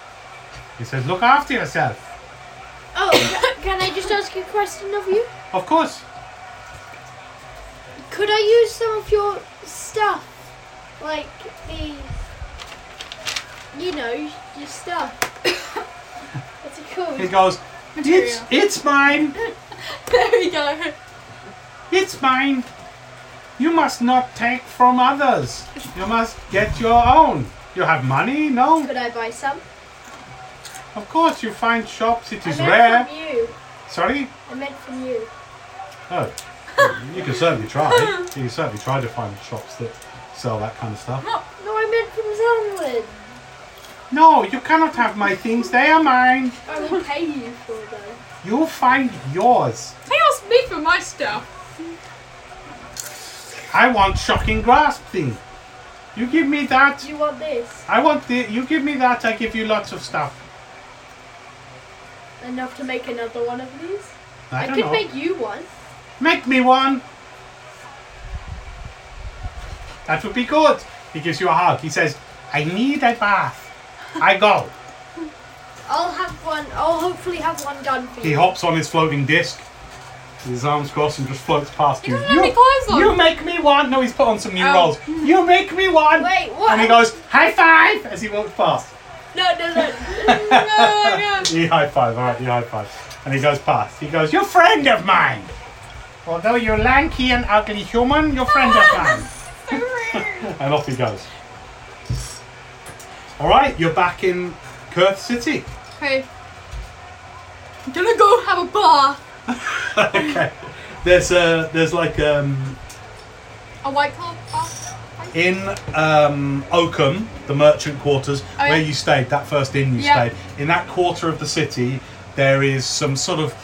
He says, Look after yourself. Oh, can I just ask you a question of you? Of course. Could I use some of your stuff? Like the, you know, your stuff. What's it called? He goes, It's, it's mine. There we go. It's mine. You must not take from others. You must get your own. You have money? No. Could I buy some? Of course, you find shops. It is I meant rare. from you. Sorry? I meant from you. Oh. You can certainly try. You can certainly try to find shops that sell that kind of stuff. No, no, I meant from Zanlin. No, you cannot have my things. They are mine. I will pay you for them. You'll find yours. He asked me for my stuff. I want shocking grasp thing. You give me that. You want this? I want the. You give me that. I give you lots of stuff. Enough to make another one of these? I, I, could know. make you one. Make me one. That would be good. He gives you a hug. He says, "I need a bath." I go. I'll have one. I'll hopefully have one done for you. He hops on his floating disc. His arms crossed and just floats past you. doesn't on. you make me one. No, he's put on some new Oh. rolls. You make me one. Wait, what? And he goes, high five as he walks past. No, no, no. oh my god. You high five, alright, you high five. And he goes past. He goes, You're friend of mine! Although you're lanky and ugly human, you're friend of mine. and off he goes. Alright, you're back in Kurth City. Hey. I'm gonna go have a bath. okay. There's uh there's like um A white claw bath. in um Oakham, the merchant quarters, Oh, yeah. where you stayed, that first inn you Yeah. stayed, in that quarter of the city there is some sort of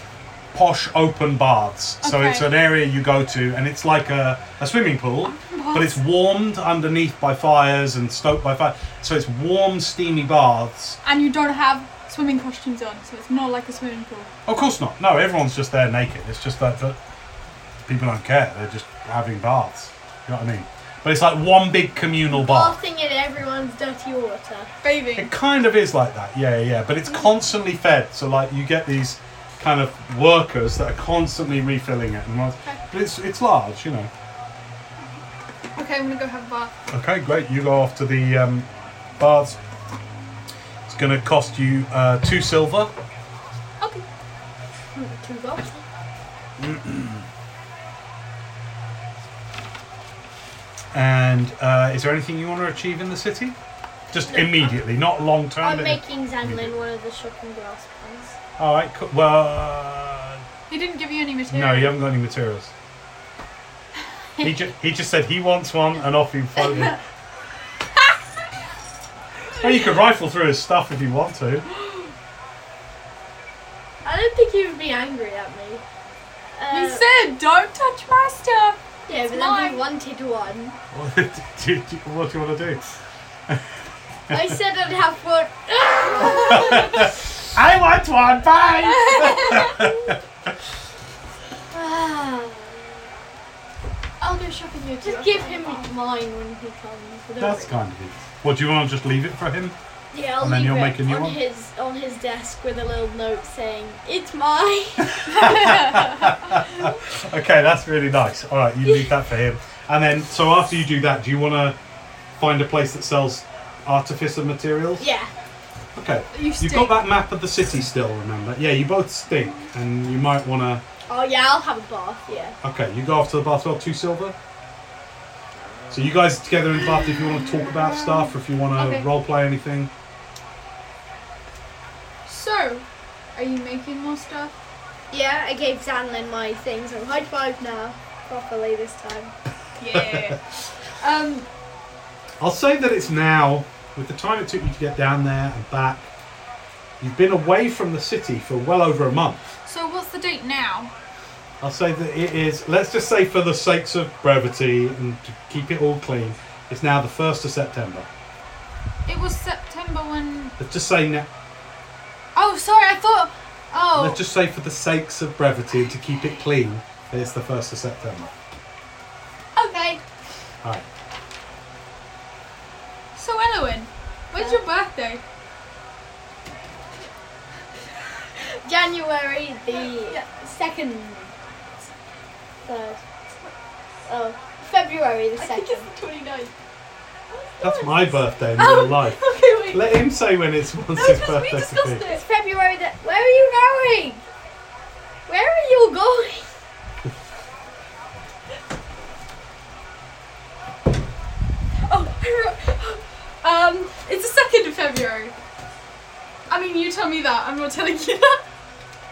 posh open baths. So Okay. it's an area you go to and it's like a, a swimming pool, but it's warmed underneath by fires and stoked by fire. So it's warm, steamy baths. And you don't have swimming costumes on, so it's not like a swimming pool. Of course not. No, everyone's just there naked. It's just that, that people don't care. They're just having baths. You know what I mean? But it's like one big communal bath. Bathing in everyone's dirty water. Bathing. It kind of is like that, yeah, yeah. But it's constantly fed, so like you get these kind of workers that are constantly refilling it, and once- but it's it's large, you know. Okay, I'm gonna go have a bath. Okay, great. You go off to the um, baths. It's going to cost you uh, two silver. Okay. Two gold. And uh, is there anything you want to achieve in the city? Just No. immediately, not long term. I'm but- making Zanlin one of the shopping glass pens. All right. Cool. Well, uh, He didn't give you any material. no, you haven't got any materials. He, ju- he just said he wants one, and off he floated. well, you could rifle through his stuff if you want to. I don't think he would be angry at me. Uh, You said don't touch my stuff. yeah, it's but then mine. he wanted one. What do you, what do you want to do? I said I'd have one. I want one. Bye. I'll go shopping with you. Just give him mine when he comes. Don't That's really- kind of it. What do you want to just leave it for him? Yeah, I'll And then leave you'll it make a new on one? his on his desk with a little note saying it's mine. Okay, that's really nice. All right, you leave that for him. And then, so after you do that, do you want to find a place that sells artificer materials? yeah. Okay. You You've stink. got that map of the city still, remember? Yeah, you both stink, and you might want to. Oh yeah, I'll have a bath. Yeah. Okay, you go off to the bath well, two silver. So you guys together in the bath if you want to talk about stuff or if you want to Okay. role play anything. So, are you making more stuff? Yeah, I gave Zanlin my things. I'm high five now, properly this time. Yeah. um. I'll say that it's now, with the time it took you to get down there and back, you've been away from the city for well over a month. So what's the date now? I'll say that it is, let's just say for the sakes of brevity and to keep it all clean, it's now the 1st of September. It was September when. Let's just say now, Oh, sorry. I thought. Oh. let's just say for the sakes of brevity and to keep it clean, it's the 1st of September. Okay. Alright. So Elwin, when's your birthday? January the second, third. Oh, February the second. the 29th. That's my birthday in Oh. real life. Okay, wait. Let him say when it's wants No, his just we birthday discussed to be. it. It's February the. Where are you going? Where are you going? Oh, I wrote- um, it's the second of February. I mean, you tell me that. I'm not telling you that.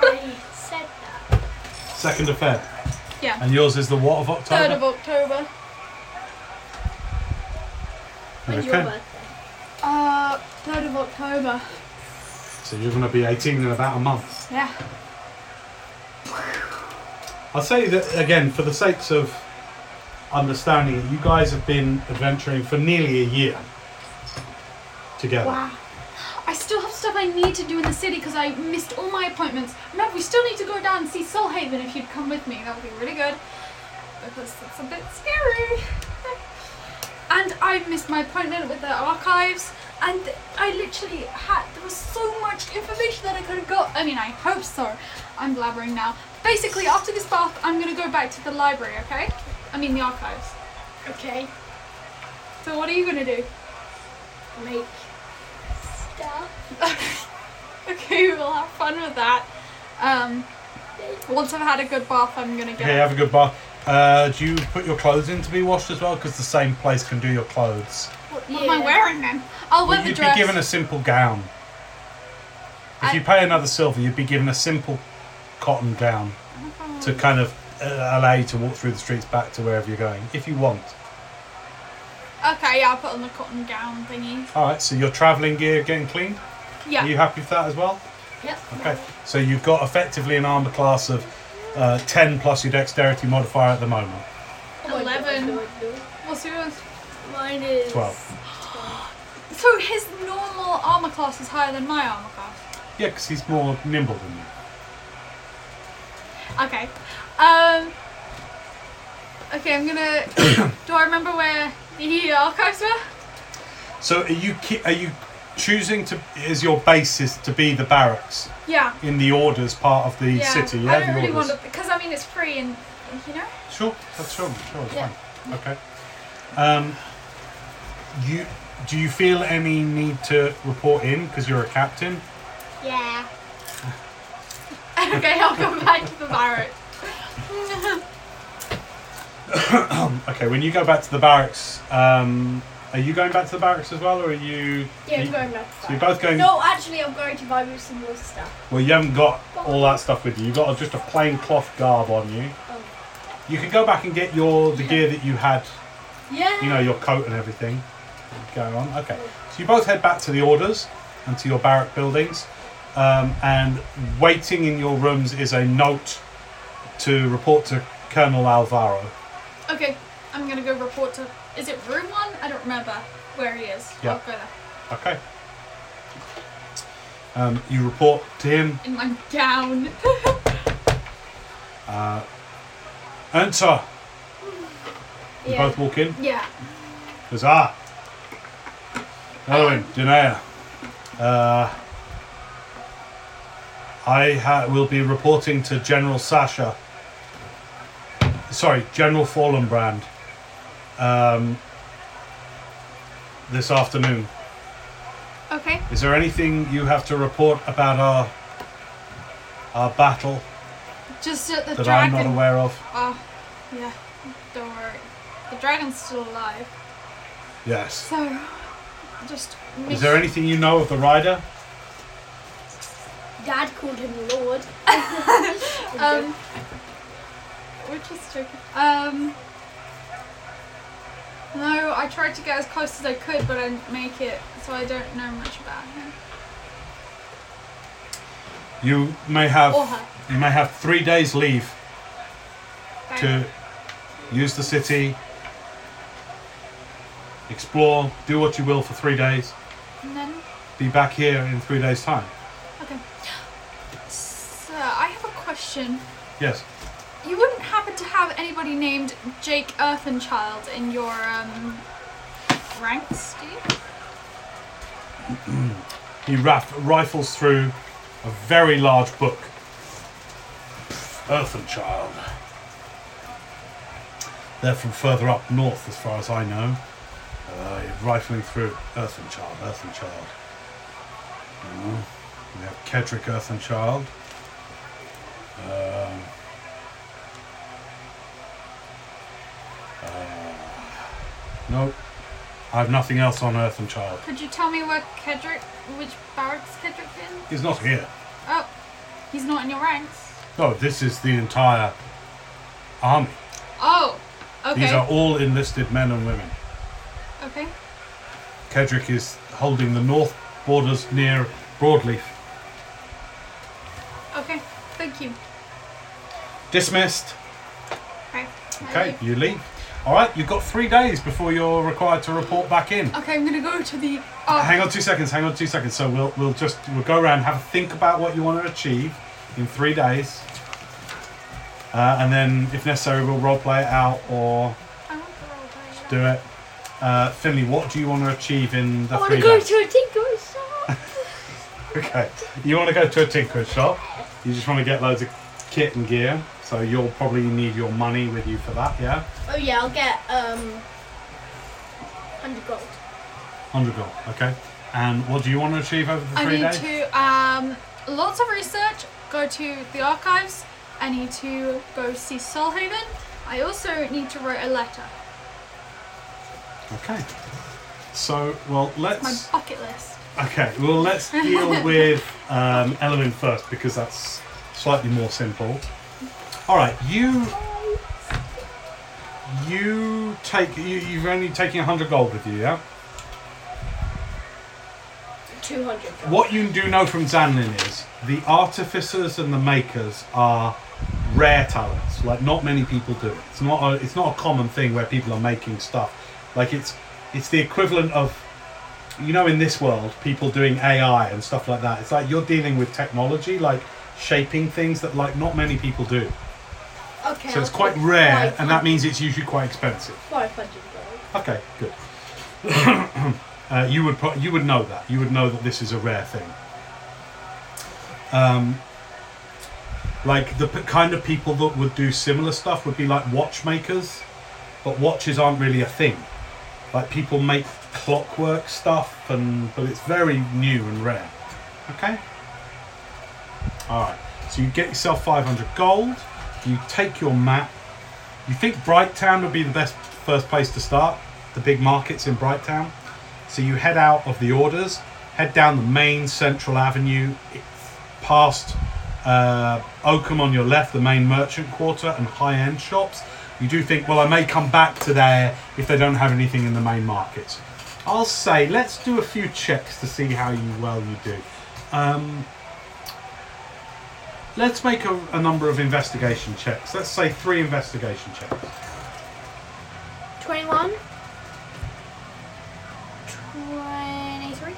I said that. 2nd of Feb. Yeah. And yours is the what of October? Third of October. When's your birthday? Uh, third of October. So you're going to be 18 in about a month. Yeah. I'll say that again, for the sakes of understanding it, you guys have been adventuring for nearly a year together. Wow. I still have stuff I need to do in the city because I missed all my appointments. Remember, we still need to go down and see Soulhaven if you'd come with me. That would be really good. Because that's a bit scary. and I've missed my appointment with the archives. And I literally had, there was so much information that I could have got. I mean, I hope so. I'm blabbering now. Basically, after this bath, I'm going to go back to the library, okay? I mean, the archives. Okay. So, what are you going to do? Make stuff. Okay, we'll have fun with that. Um, once I've had a good bath, I'm gonna get. Okay, have a good bath. Uh, do you put your clothes in to be washed as well? Because the same place can do your clothes. what what am I wearing then? I'll wear Well, the you'd dress. be given a simple gown. If I- you pay another silver, you'd be given a simple cotton gown to kind of uh, allow you to walk through the streets back to wherever you're going, if you want. Okay, yeah, I'll put on the cotton gown thingy. All right, so your travelling gear getting cleaned. Yeah. Are you happy with that as well? Yep. Okay, so you've got effectively an armor class of uh, 10 plus your dexterity modifier at the moment. Oh my God, Eleven. no, no. What's yours? Mine is 12. So his normal armor class is higher than my armor class. Yeah, because he's more nimble than you. Okay. Um. Okay, I'm gonna. do I remember where the archives were? So are you ki- are you choosing to is your basis to be the barracks Yeah. in the orders part of the Yeah. city? Yeah, I don't the really orders. want to because I mean it's free and you know. Sure, that's sure, sure, it's Yeah. fine. Okay. Um, you do you feel any need to report in because you're a captain? yeah. okay, I'll come back to the barracks. Okay, when you go back to the barracks, um, are you going back to the barracks as well, or are you? Yeah, I'm going back to So you're both going. No, actually, I'm going to buy me some more stuff. Well, you haven't got all that stuff with you. You've got just a plain cloth garb on you. Oh. You can go back and get your the gear that you had, Yeah. you know, your coat and everything. Go on. Okay. So you both head back to the orders and to your barrack buildings. Um, and waiting in your rooms is a note to report to Colonel Alvaro. Okay, I'm gonna go report to. Is it room one? I don't remember where he is. Yeah. I'll go there. Okay. Um, you report to him. In my gown. Uh, enter. You Yeah. both walk in. yeah. Goes, ah. Owen. Uh, I ha- will be reporting to General Sasha. Sorry, General Fallenbrand. Um, this afternoon. Okay. Is there anything you have to report about our our battle Just at the that dragon. I'm not aware of? Oh, yeah. Don't worry. The dragon's still alive. Yes. So, just. Is there anything you know of the rider? Dad called him Lord. Um. We're just joking. Um. No, I tried to get as close as I could, but I didn't make it, so I don't know much about him. You may have Or her. you may have three days leave to use the city, explore, do what you will for three days. And then, Be back here in three days' time. okay. So, I have a question. Yes. You wouldn't have anybody named Jake Earthenchild in your um, ranks, you? He raf- rifles through a very large book. Earthenchild. They're from further up north, as far as I know. Uh, rifling through Earthenchild, Earthenchild. Uh, we have Kedrick Earthenchild. Um, uh, nope. I have nothing else on earth and child. Could you tell me where Kedrick, which barracks Kedrick in? He's not here. Oh, he's not in your ranks. No, this is the entire army. Oh, okay. These are all enlisted men and women. Okay. Kedrick is holding the north borders near Broadleaf. Okay. Thank you. Dismissed. Okay. I Okay, you leave. All right, you've got three days before you're required to report back in. Okay, I'm gonna go to the. Uh, Hang on two seconds. Hang on two seconds. So we'll we'll just we'll go around, have a think about what you want to achieve in three days, uh, and then if necessary, we'll role play it out or I want to roll play do it. Uh, Finley, what do you want to achieve in the I want three to go days? to a tinker shop. Okay. You want to go to a tinker shop. You just want to get loads of kit and gear. So you'll probably need your money with you for that, yeah? oh yeah, I'll get um, hundred gold. 100 gold, okay. And what do you want to achieve over the I three need days? to um lots of research. Go to the archives. I need to go see Solhaven. I also need to write a letter. Okay. So, well, let's. My bucket list. Okay, well, let's deal with um, Element first because that's slightly more simple. All right, you. You take you. You've only taken hundred gold with you, yeah. Two hundred. What you do know from Zanlin is the artificers and the makers are rare talents. Like not many people do it. It's not a, it's not a common thing where people are making stuff. Like it's it's the equivalent of you know in this world people doing AI and stuff like that. It's like you're dealing with technology, like shaping things that like not many people do. Okay. So it's quite rare, and that means it's usually quite expensive. five hundred gold. Okay, good. uh, you would pro- you would know that. You would know that this is a rare thing. Um, like the p- kind of people that would do similar stuff would be like watchmakers, but watches aren't really a thing. Like people make clockwork stuff, and but it's very new and rare. Okay. All right. So you get yourself 500 gold. You take your map. You think Brighttown would be the best first place to start? The big markets in Brighttown. So you head out of the orders, head down the main central avenue, past uh, Oakham on your left, the main merchant quarter, and high-end shops. You do think, well, I may come back to there if they don't have anything in the main markets. I'll say, let's do a few checks to see how you well you do. Um, let's make a, a number of investigation checks. Let's say three investigation checks. 21. 23.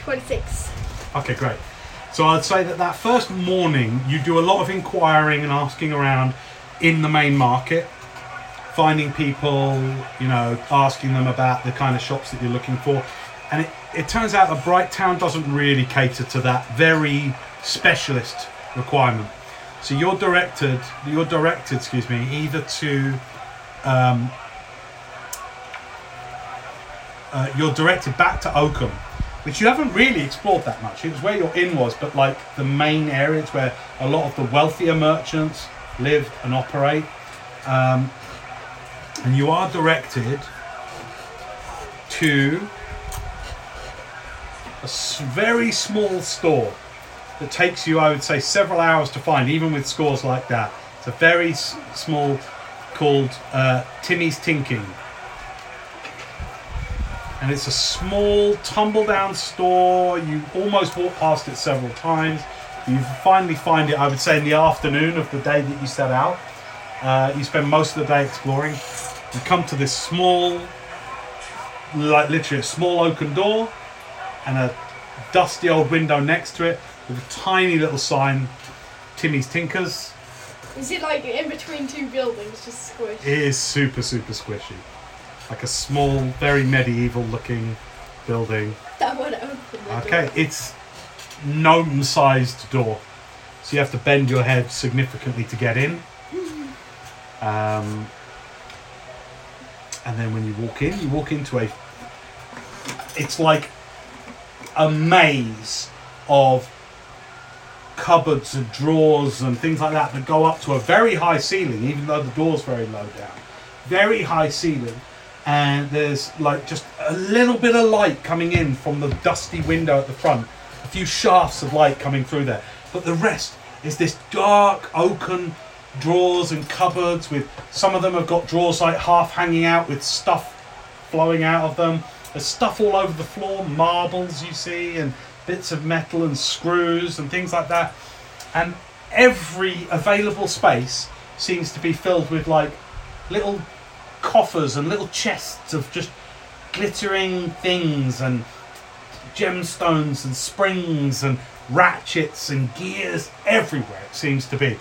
26. Okay, great. So I'd say that that first morning you do a lot of inquiring and asking around in the main market, finding people, you know, asking them about the kind of shops that you're looking for. And it, it turns out that Bright Town doesn't really cater to that very specialist requirement. So you're directed, you're directed, excuse me, either to um, uh, you're directed back to Oakham, which you haven't really explored that much. It was where your inn was, but like the main areas where a lot of the wealthier merchants live and operate. Um, and you are directed to a very small store that takes you, I would say, several hours to find, even with scores like that. It's a very s- small called uh, Timmy's Tinking. And it's a small tumble down store. You almost walk past it several times. You finally find it i would say in the afternoon of the day that you set out. Uh, you spend most of the day exploring. You come to this small like literally a small oaken door and a dusty old window next to it with a tiny little sign timmy's tinkers Is it like in between two buildings, just squished? it is super super squishy like a small very medieval looking building That would open the Okay, door. it's gnome sized door. So you have to bend your head significantly to get in. Um, and then when you walk in, you walk into a. It's like a maze of cupboards and drawers and things like that that go up to a very high ceiling, even though the door's very low down. Very high ceiling. And there's like just a little bit of light coming in from the dusty window at the front. A few shafts of light coming through there. But the rest is this dark oaken drawers and cupboards with some of them have got drawers like half hanging out with stuff flowing out of them. There's stuff all over the floor, marbles you see, and bits of metal and screws and things like that. And every available space seems to be filled with like little coffers and little chests of just glittering things and gemstones and springs and ratchets and gears everywhere it seems to be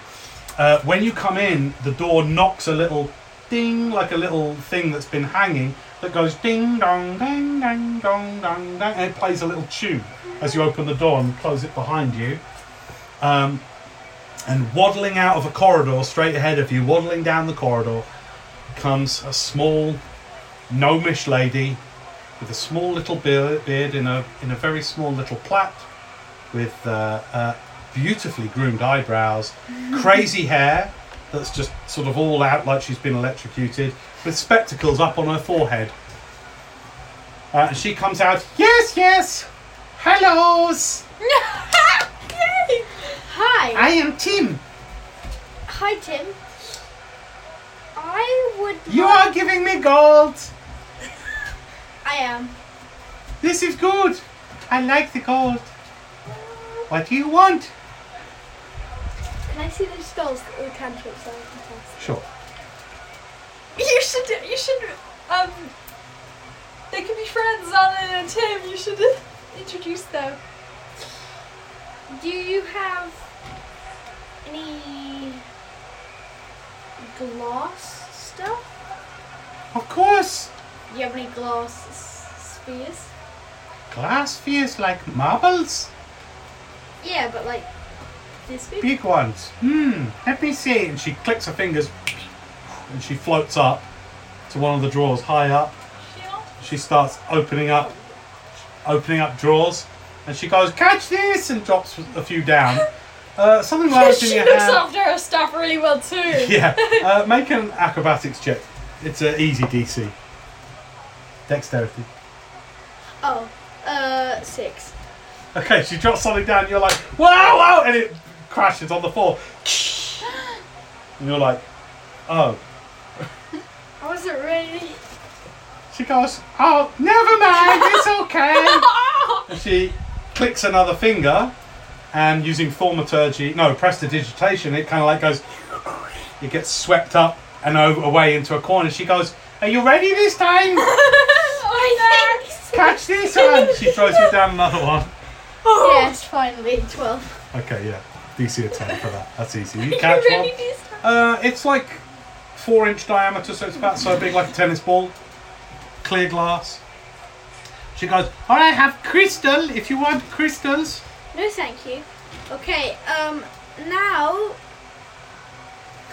uh, when you come in the door knocks a little ding like a little thing that's been hanging that goes ding dong ding ding dong dong dong and it plays a little tune as you open the door and close it behind you. Um, and waddling out of a corridor straight ahead of you waddling down the corridor comes a small gnomish lady with a small little beard, beard in a in a very small little plait, with uh, uh, beautifully groomed eyebrows, crazy hair that's just sort of all out like she's been electrocuted, with spectacles up on her forehead. Uh, and she comes out, yes, yes, hellos, Hi. I am Tim. Hi, Tim. I would. You like- are giving me gold. I am. This is good. I like the gold. What do you want? Can I see those skulls or cantrips that I can cast? Sure. You should. You should. Um. They could be friends, Alan and Tim. You should introduce them. Do you have any glass stuff? Of course. Do you have any glass s- spheres? Glass spheres like marbles? Yeah, but like this big. Big ones. Hmm. Let me see. And she clicks her fingers and she floats up to one of the drawers high up. She starts opening up opening up drawers and she goes, Catch this and drops a few down. Uh, something lands in she your looks hand. after her stuff really well too. Yeah. Uh, make an acrobatics check. It's an easy DC. Dexterity. Oh, uh, six. Okay, she drops something down. You're like, wow, wow, and it crashes on the floor. And you're like, oh. I wasn't ready. She goes, oh, never mind, it's okay. and she clicks another finger, and using thaumaturgy, no, prestidigitation, it kind of like goes, it gets swept up and over, away into a corner. She goes, Are you ready this time? I think. Catch this one! She throws you down another one. Yes, finally, 12. Okay, yeah. DC a 10 for that. That's easy. You You catch one. this time? Uh, it's like four inch diameter, so it's about so big like a tennis ball. Clear glass. She goes, Oh, I have crystal if you want crystals. No, thank you. Okay, um, now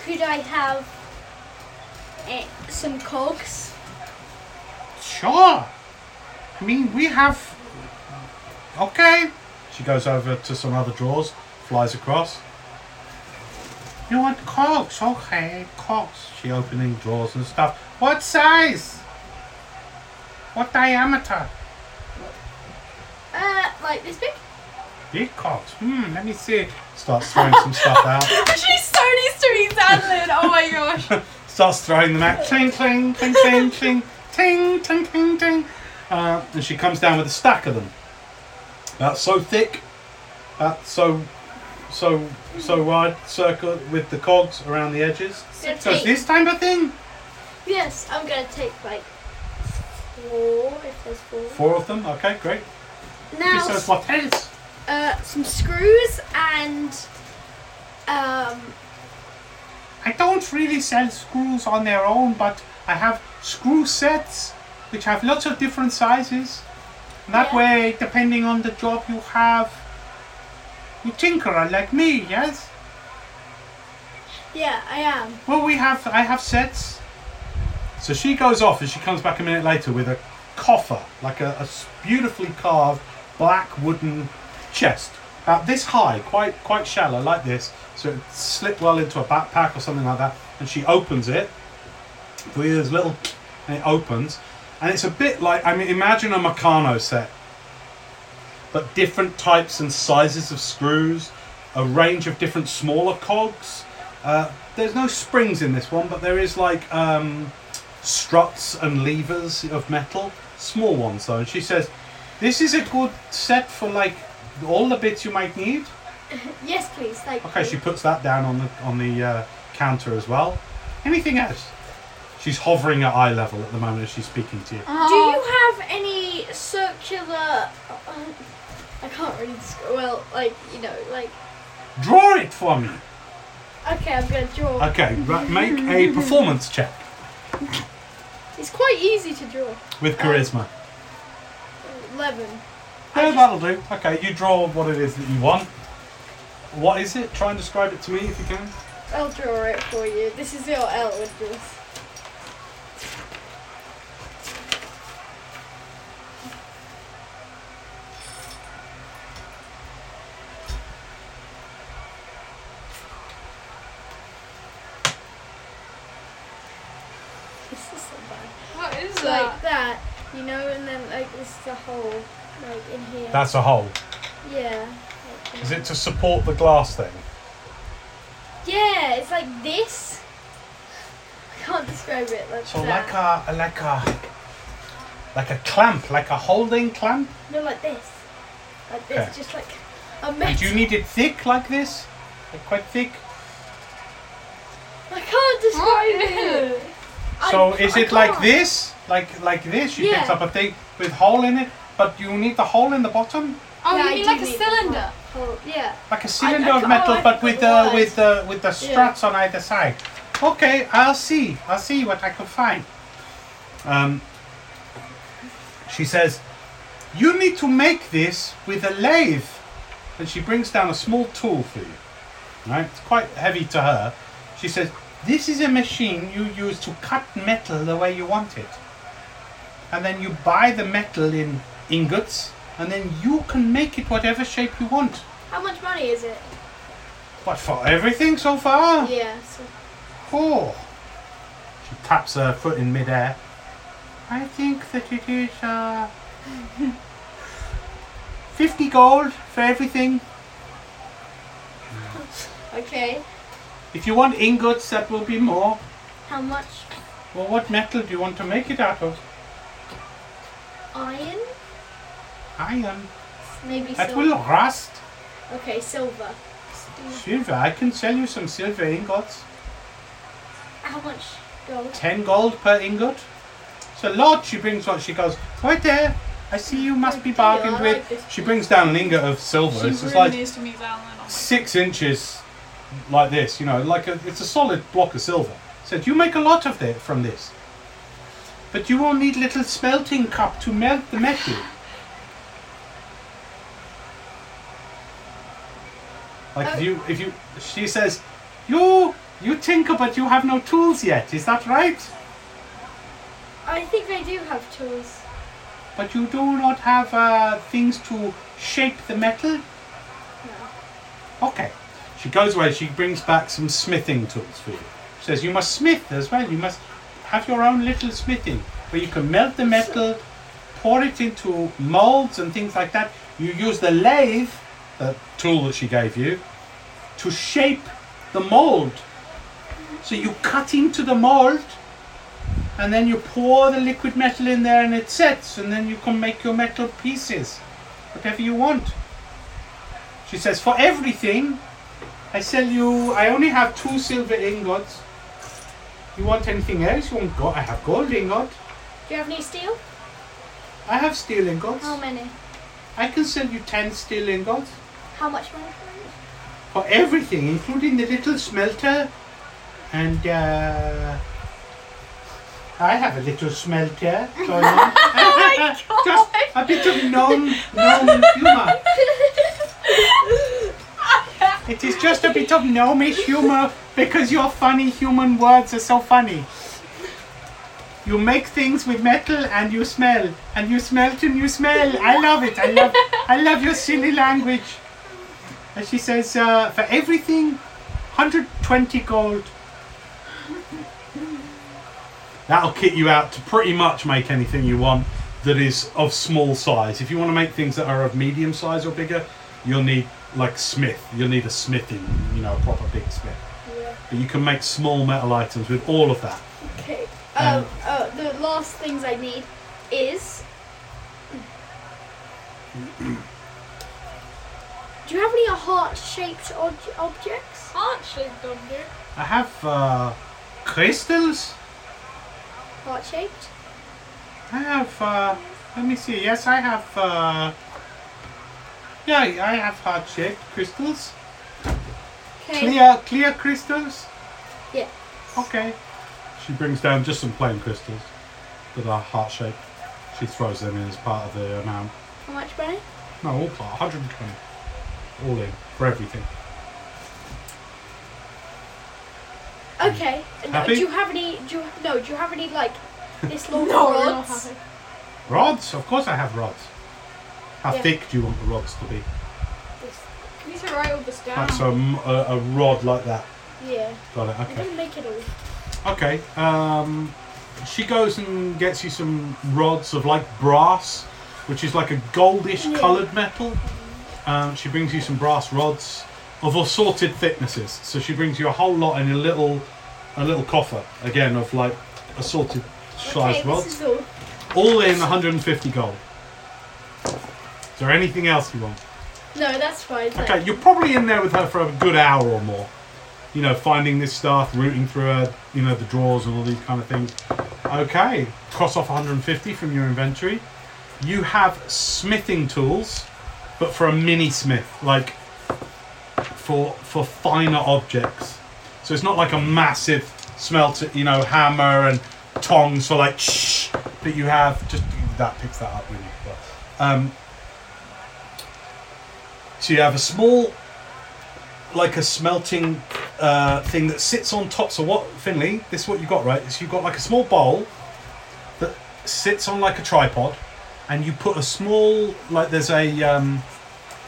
could I have eh, some cogs? Sure. I mean, we have. Okay. She goes over to some other drawers, flies across. You want cogs? Okay, cogs. She opening drawers and stuff. What size? What diameter? Uh, like this big? Big cogs. Hmm, let me see. Starts throwing some stuff out. She's so used to being Zanlin. Oh my gosh. Starts throwing them out. Cling, cling, cling, cling, cling, ting, ting, ting, ting. Uh, and she comes down with a stack of them. That's so thick. That's so, so, so wide circle with the cogs around the edges. So it's this type of thing. Yes, I'm gonna take like four, if there's four. Four of them. Okay, great. Now, She says, what else? uh, some screws and um, I don't really sell screws on their own, but I have screw sets which have lots of different sizes. That Yeah. way, depending on the job you have, you tinkerer like me, yes? yeah, I am. Well, we have, I have sets. So she goes off and she comes back a minute later with a coffer, like a beautifully carved black wooden chest, about this high, quite quite shallow, like this. So it slip well into a backpack or something like that. And she opens it. Hear this little, and it opens, and it's a bit like I mean, imagine a Meccano set, but different types and sizes of screws, a range of different smaller cogs. Uh, there's no springs in this one, but there is like um, struts and levers of metal, small ones though. And she says, "This is a good set for like all the bits you might need." Yes, please. Thank Okay, you. she puts that down on the on the uh, counter as well. Anything else? She's hovering at eye level at the moment as she's speaking to you. Do you have any circular? I can't really. Describe, well, like you know, like. Draw it for me. Okay, I'm gonna draw. Okay, right, make a performance check It's quite easy to draw. with um, charisma. Eleven. Yeah, that'll do. Okay, you draw what it is that you want. What is it? Try and describe it to me if you can. I'll draw it for you. This is your L with this. This is so bad. What is It's that? like that, you know, and then like this is the hole, like in here. That's a hole. yeah. Is it to support the glass thing? Yeah, it's like this. I can't describe it like So that. like a like a like a clamp, like a holding clamp. No, like this. Like this, Okay. just like a And metal. you need it thick like this, like quite thick. I can't describe it. So I- is I it like can't. this, like like this? You picked up a thing with hole in it, but you need the hole in the bottom, Oh, Yeah, I you mean like a cylinder? hole. Yeah. like a cylinder of metal, oh, but with the forgot. with the with the Yeah. struts on either side. Okay, I'll see. I'll see what I can find. Um, she says, "You need to make this with a lathe," and she brings down a small tool for you. Right, it's quite heavy to her. She says, "This is a machine you use to cut metal the way you want it, and then you buy the metal in ingots, and then you can make it whatever shape you want." How much money is it? What for everything so far? Yeah. So Oh. She taps her foot in midair. I think that it is uh, 50 gold for everything. okay. If you want ingots, that will be more. How much? Well, what metal do you want to make it out of? Iron? Iron. Maybe That so. will rust. Okay, silver. Silver, I can sell you some silver ingots. How much gold? 10 gold per ingot. It's a lot. She brings what she goes, right there. I see you must be bargained I like with. this She brings down an ingot of silver. She It's really just like needs to meet Alan. Oh six inches like this, you know, like a, it's a solid block of silver. Said, you make a lot of it from this. But you will need little smelting cup to melt the metal. Like if Oh. you, if you, she says, you, you tinker, but you have no tools yet. Is that right? I think I do have tools. But you do not have uh, things to shape the metal. No. Okay. She goes away. She brings back some smithing tools for you. She says you must smith as well. You must have your own little smithing where you can melt the metal, pour it into molds and things like that. You use the lathe, the tool that she gave you, to shape the mold. So you cut into the mold, and then you pour the liquid metal in there, and it sets, and then you can make your metal pieces, whatever you want. She says, for everything, I sell you. I only have two silver ingots. You want anything else? You want gold? I have gold ingot. Do you have any steel? I have steel ingots. How many? I can sell you ten steel ingots How much money for it? for everything, including the little smelter. And uh, I have a little smelter going on. Just a bit of non non humor. It is just a bit of gnomish humor because your funny human words are so funny. You make things with metal and you smell, and you smelt and you smell. I love it. I love, I love your silly language. And she says, uh, for everything, 120 gold. That'll kit you out to pretty much make anything you want that is of small size. If you want to make things that are of medium size or bigger, you'll need like smith. You'll need a smithing, you know, a proper big smith. Yeah. But you can make small metal items with all of that. Okay. Um, Um, uh, the last things I need is. Do you have any heart-shaped ob- objects? Heart-shaped object. I have uh, crystals. Heart-shaped? I have. Uh, let me see. Yes, I have. Uh, yeah, I have heart-shaped crystals. Okay. Clear, clear crystals. Yeah. Okay. She brings down just some plain crystals that are heart-shaped. She throws them in as part of the amount. How much money? No, all part. 120. All in for everything. Okay. No, Happy? do you have any? Do you, no? Do you have any like this long No, rods? not happy. Rods? Of course I have rods. How Yeah. thick do you want the rods to be? This- You write all this down. Like so, m- a, a rod like that. Yeah. Got it. I Okay. didn't make it all. Okay. Um, she goes and gets you some rods of like brass, which is like a goldish Yeah. coloured metal. Um, she brings you some brass rods of assorted thicknesses. So she brings you a whole lot in a little, a little coffer again of like assorted sized okay, rods. all. All in 150 gold. Is there anything else you want? No, that's fine. Okay, you're probably in there with her for a good hour or more. You know, finding this stuff, rooting through her, you know, the drawers and all these kind of things. Okay, cross off 150 from your inventory. You have smithing tools, but for a mini smith, like for for finer objects. So it's not like a massive smelter, you know, hammer and tongs for like shh that you have. Just that picks that up really. But, um, so you have a small, like a smelting uh, thing that sits on top. So what, Finley? This is what you got, right? Is you've got like a small bowl that sits on like a tripod, and you put a small, like there's a, um,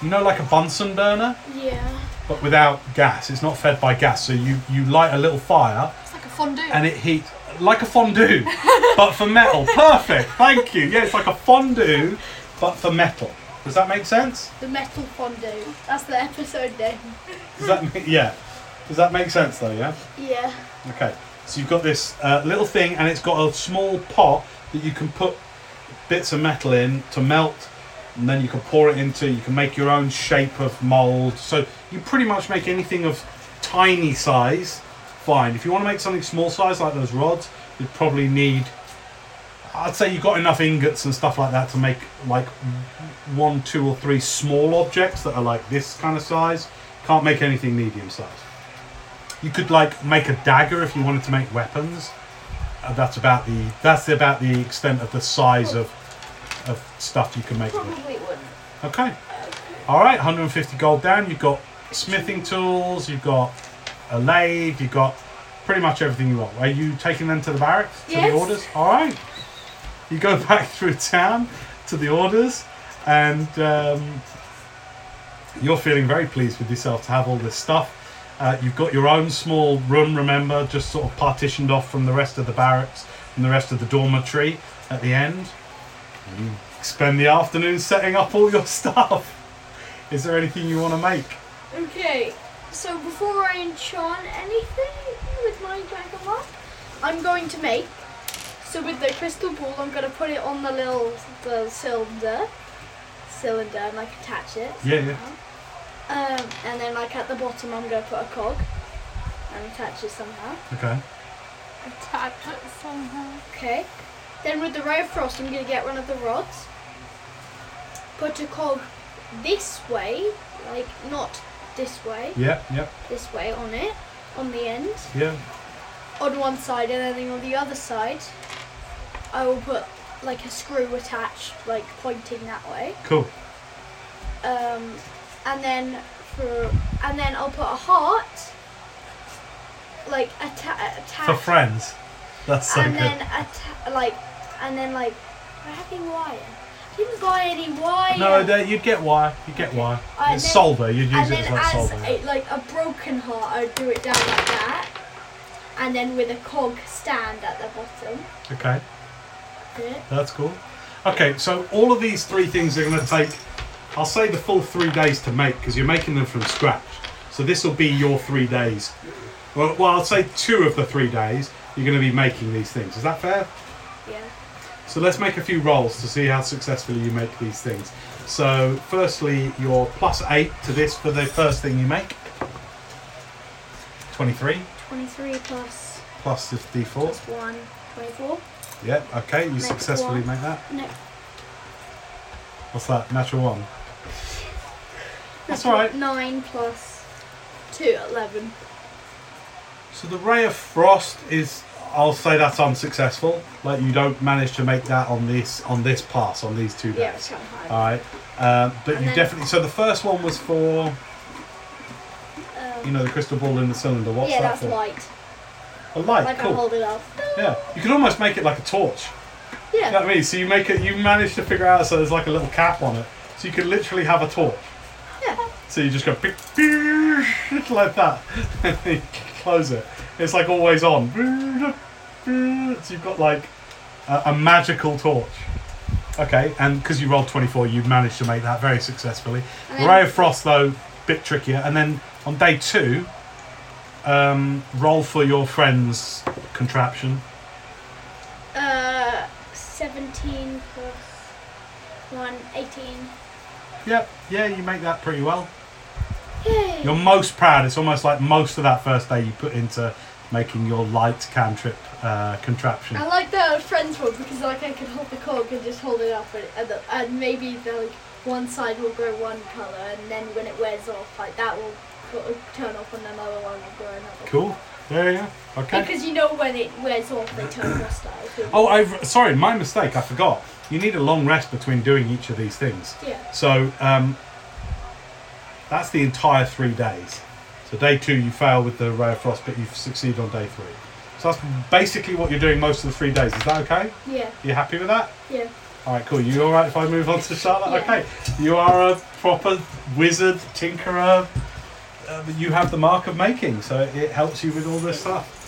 you know, like a Bunsen burner, Yeah. but without gas. It's not fed by gas. So you you light a little fire, It's like a fondue. and it heats like a fondue, but for metal. Perfect. Thank you. Yeah, it's like a fondue, but for metal. Does that make sense? The metal fondue. That's the episode name. Does that make, yeah? Does that make sense though? Yeah. Yeah. Okay. So you've got this uh, little thing, and it's got a small pot that you can put bits of metal in to melt and then you can pour it into. You can make your own shape of mold. So you pretty much make anything of tiny size. Fine. If you want to make something small size like those rods, you'd probably need. I'd say you've got enough ingots and stuff like that to make like one, two, or three small objects that are like this kind of size. Can't make anything medium size. You could like make a dagger if you wanted to make weapons. Uh, that's about the that's about the extent of the size of of stuff you can make. with it. Probably wouldn't. Okay. All right, 150 gold down. You've got smithing tools. You've got a lathe. You've got pretty much everything you want. Are you taking them to the barracks to Yes. the orders? All right. You go back through town to the orders, and um, you're feeling very pleased with yourself to have all this stuff. Uh, you've got your own small room, remember, just sort of partitioned off from the rest of the barracks and the rest of the dormitory at the end. You spend the afternoon setting up all your stuff. Is there anything you want to make? Okay, so before I enchant anything with my dragon mark, I'm going to make. So with the crystal ball, I'm going to put it on the little the cylinder, cylinder, and like attach it. Yeah, yeah. Um, and then like at the bottom, I'm going to put a cog and attach it somehow. Okay. Attach it somehow. Okay. Then with the ray of frost, I'm going to get one of the rods, put a cog this way, like not this way, Yeah, yeah, this way on it, on the end, yeah. on one side, and then on the other side, I will put like a screw attached, like pointing that way. Cool. Um, and then for and then I'll put a heart, like atta- attached. For friends. That's so and good. then atta- like and then like I having wire. Didn't buy any wire. No, there, you'd get wire. You'd get wire. Uh, it's then- solver. You'd use it as like as solder. a, like a broken heart, I'd do it down like that, and then with a cog stand at the bottom. Okay, Yeah. that's cool. Okay, so all of these three things are going to take, I'll say the full three days to make because you're making them from scratch. So this will be your three days. Well, well, I'll say two of the three days you're going to be making these things. Is that fair? Yeah. So let's make a few rolls to see how successfully you make these things. So, firstly, you're plus eight to this for the first thing you make. 23 Twenty-three plus plus the d4. plus one. Twenty-four. Yep, okay, you successfully one. make that. No. What's that? Natural one. That's That's all right. Nine plus two. Eleven. So, the Ray of Frost is, I'll say that's unsuccessful. Like, you don't manage to make that on this on this pass, on these two Yeah, days. it's kind of hard. Alright, um, but And you definitely. So, the first one was for, Um, you know, the crystal ball in the cylinder. What's yeah, that that's for? light. A light, Like I cool. hold it up. Yeah, you could almost make it like a torch. Yeah. You know what I mean? So you make it, you manage to figure out so there's like a little cap on it, so you could literally have a torch. Yeah. So you just go like that, and then you close it. It's like always on. So you've got like a, a magical torch. Okay, and because you rolled 24, you managed to make that very successfully. Then- Ray of Frost, though, bit trickier. And then on day two, um, roll for your friend's contraption. Uh, 17 plus 1, 18. Yep, yeah, you make that pretty well. Yay! You're most proud. It's almost like most of that first day you put into making your light cantrip uh, contraption. I like the friends one because like I can hold the cork and just hold it up and, and, the, and maybe the, like one side will grow one colour and then when it wears off like that will turn off and another one will grow another Cool. There you go. Okay. Because you know when it wears off they turn hostile. Oh, I've sorry, my mistake. I forgot. You need a long rest between doing each of these things. Yeah. So um, that's the entire three days. So day two you fail with the ray of frost, but you succeed on day three. So that's basically what you're doing most of the three days. Is that okay? Yeah. You happy with that? Yeah. All right, cool. You all right if I move on to Charlotte? Yeah. Okay. You are a proper wizard, tinkerer. Uh, you have the mark of making, so it helps you with all this stuff.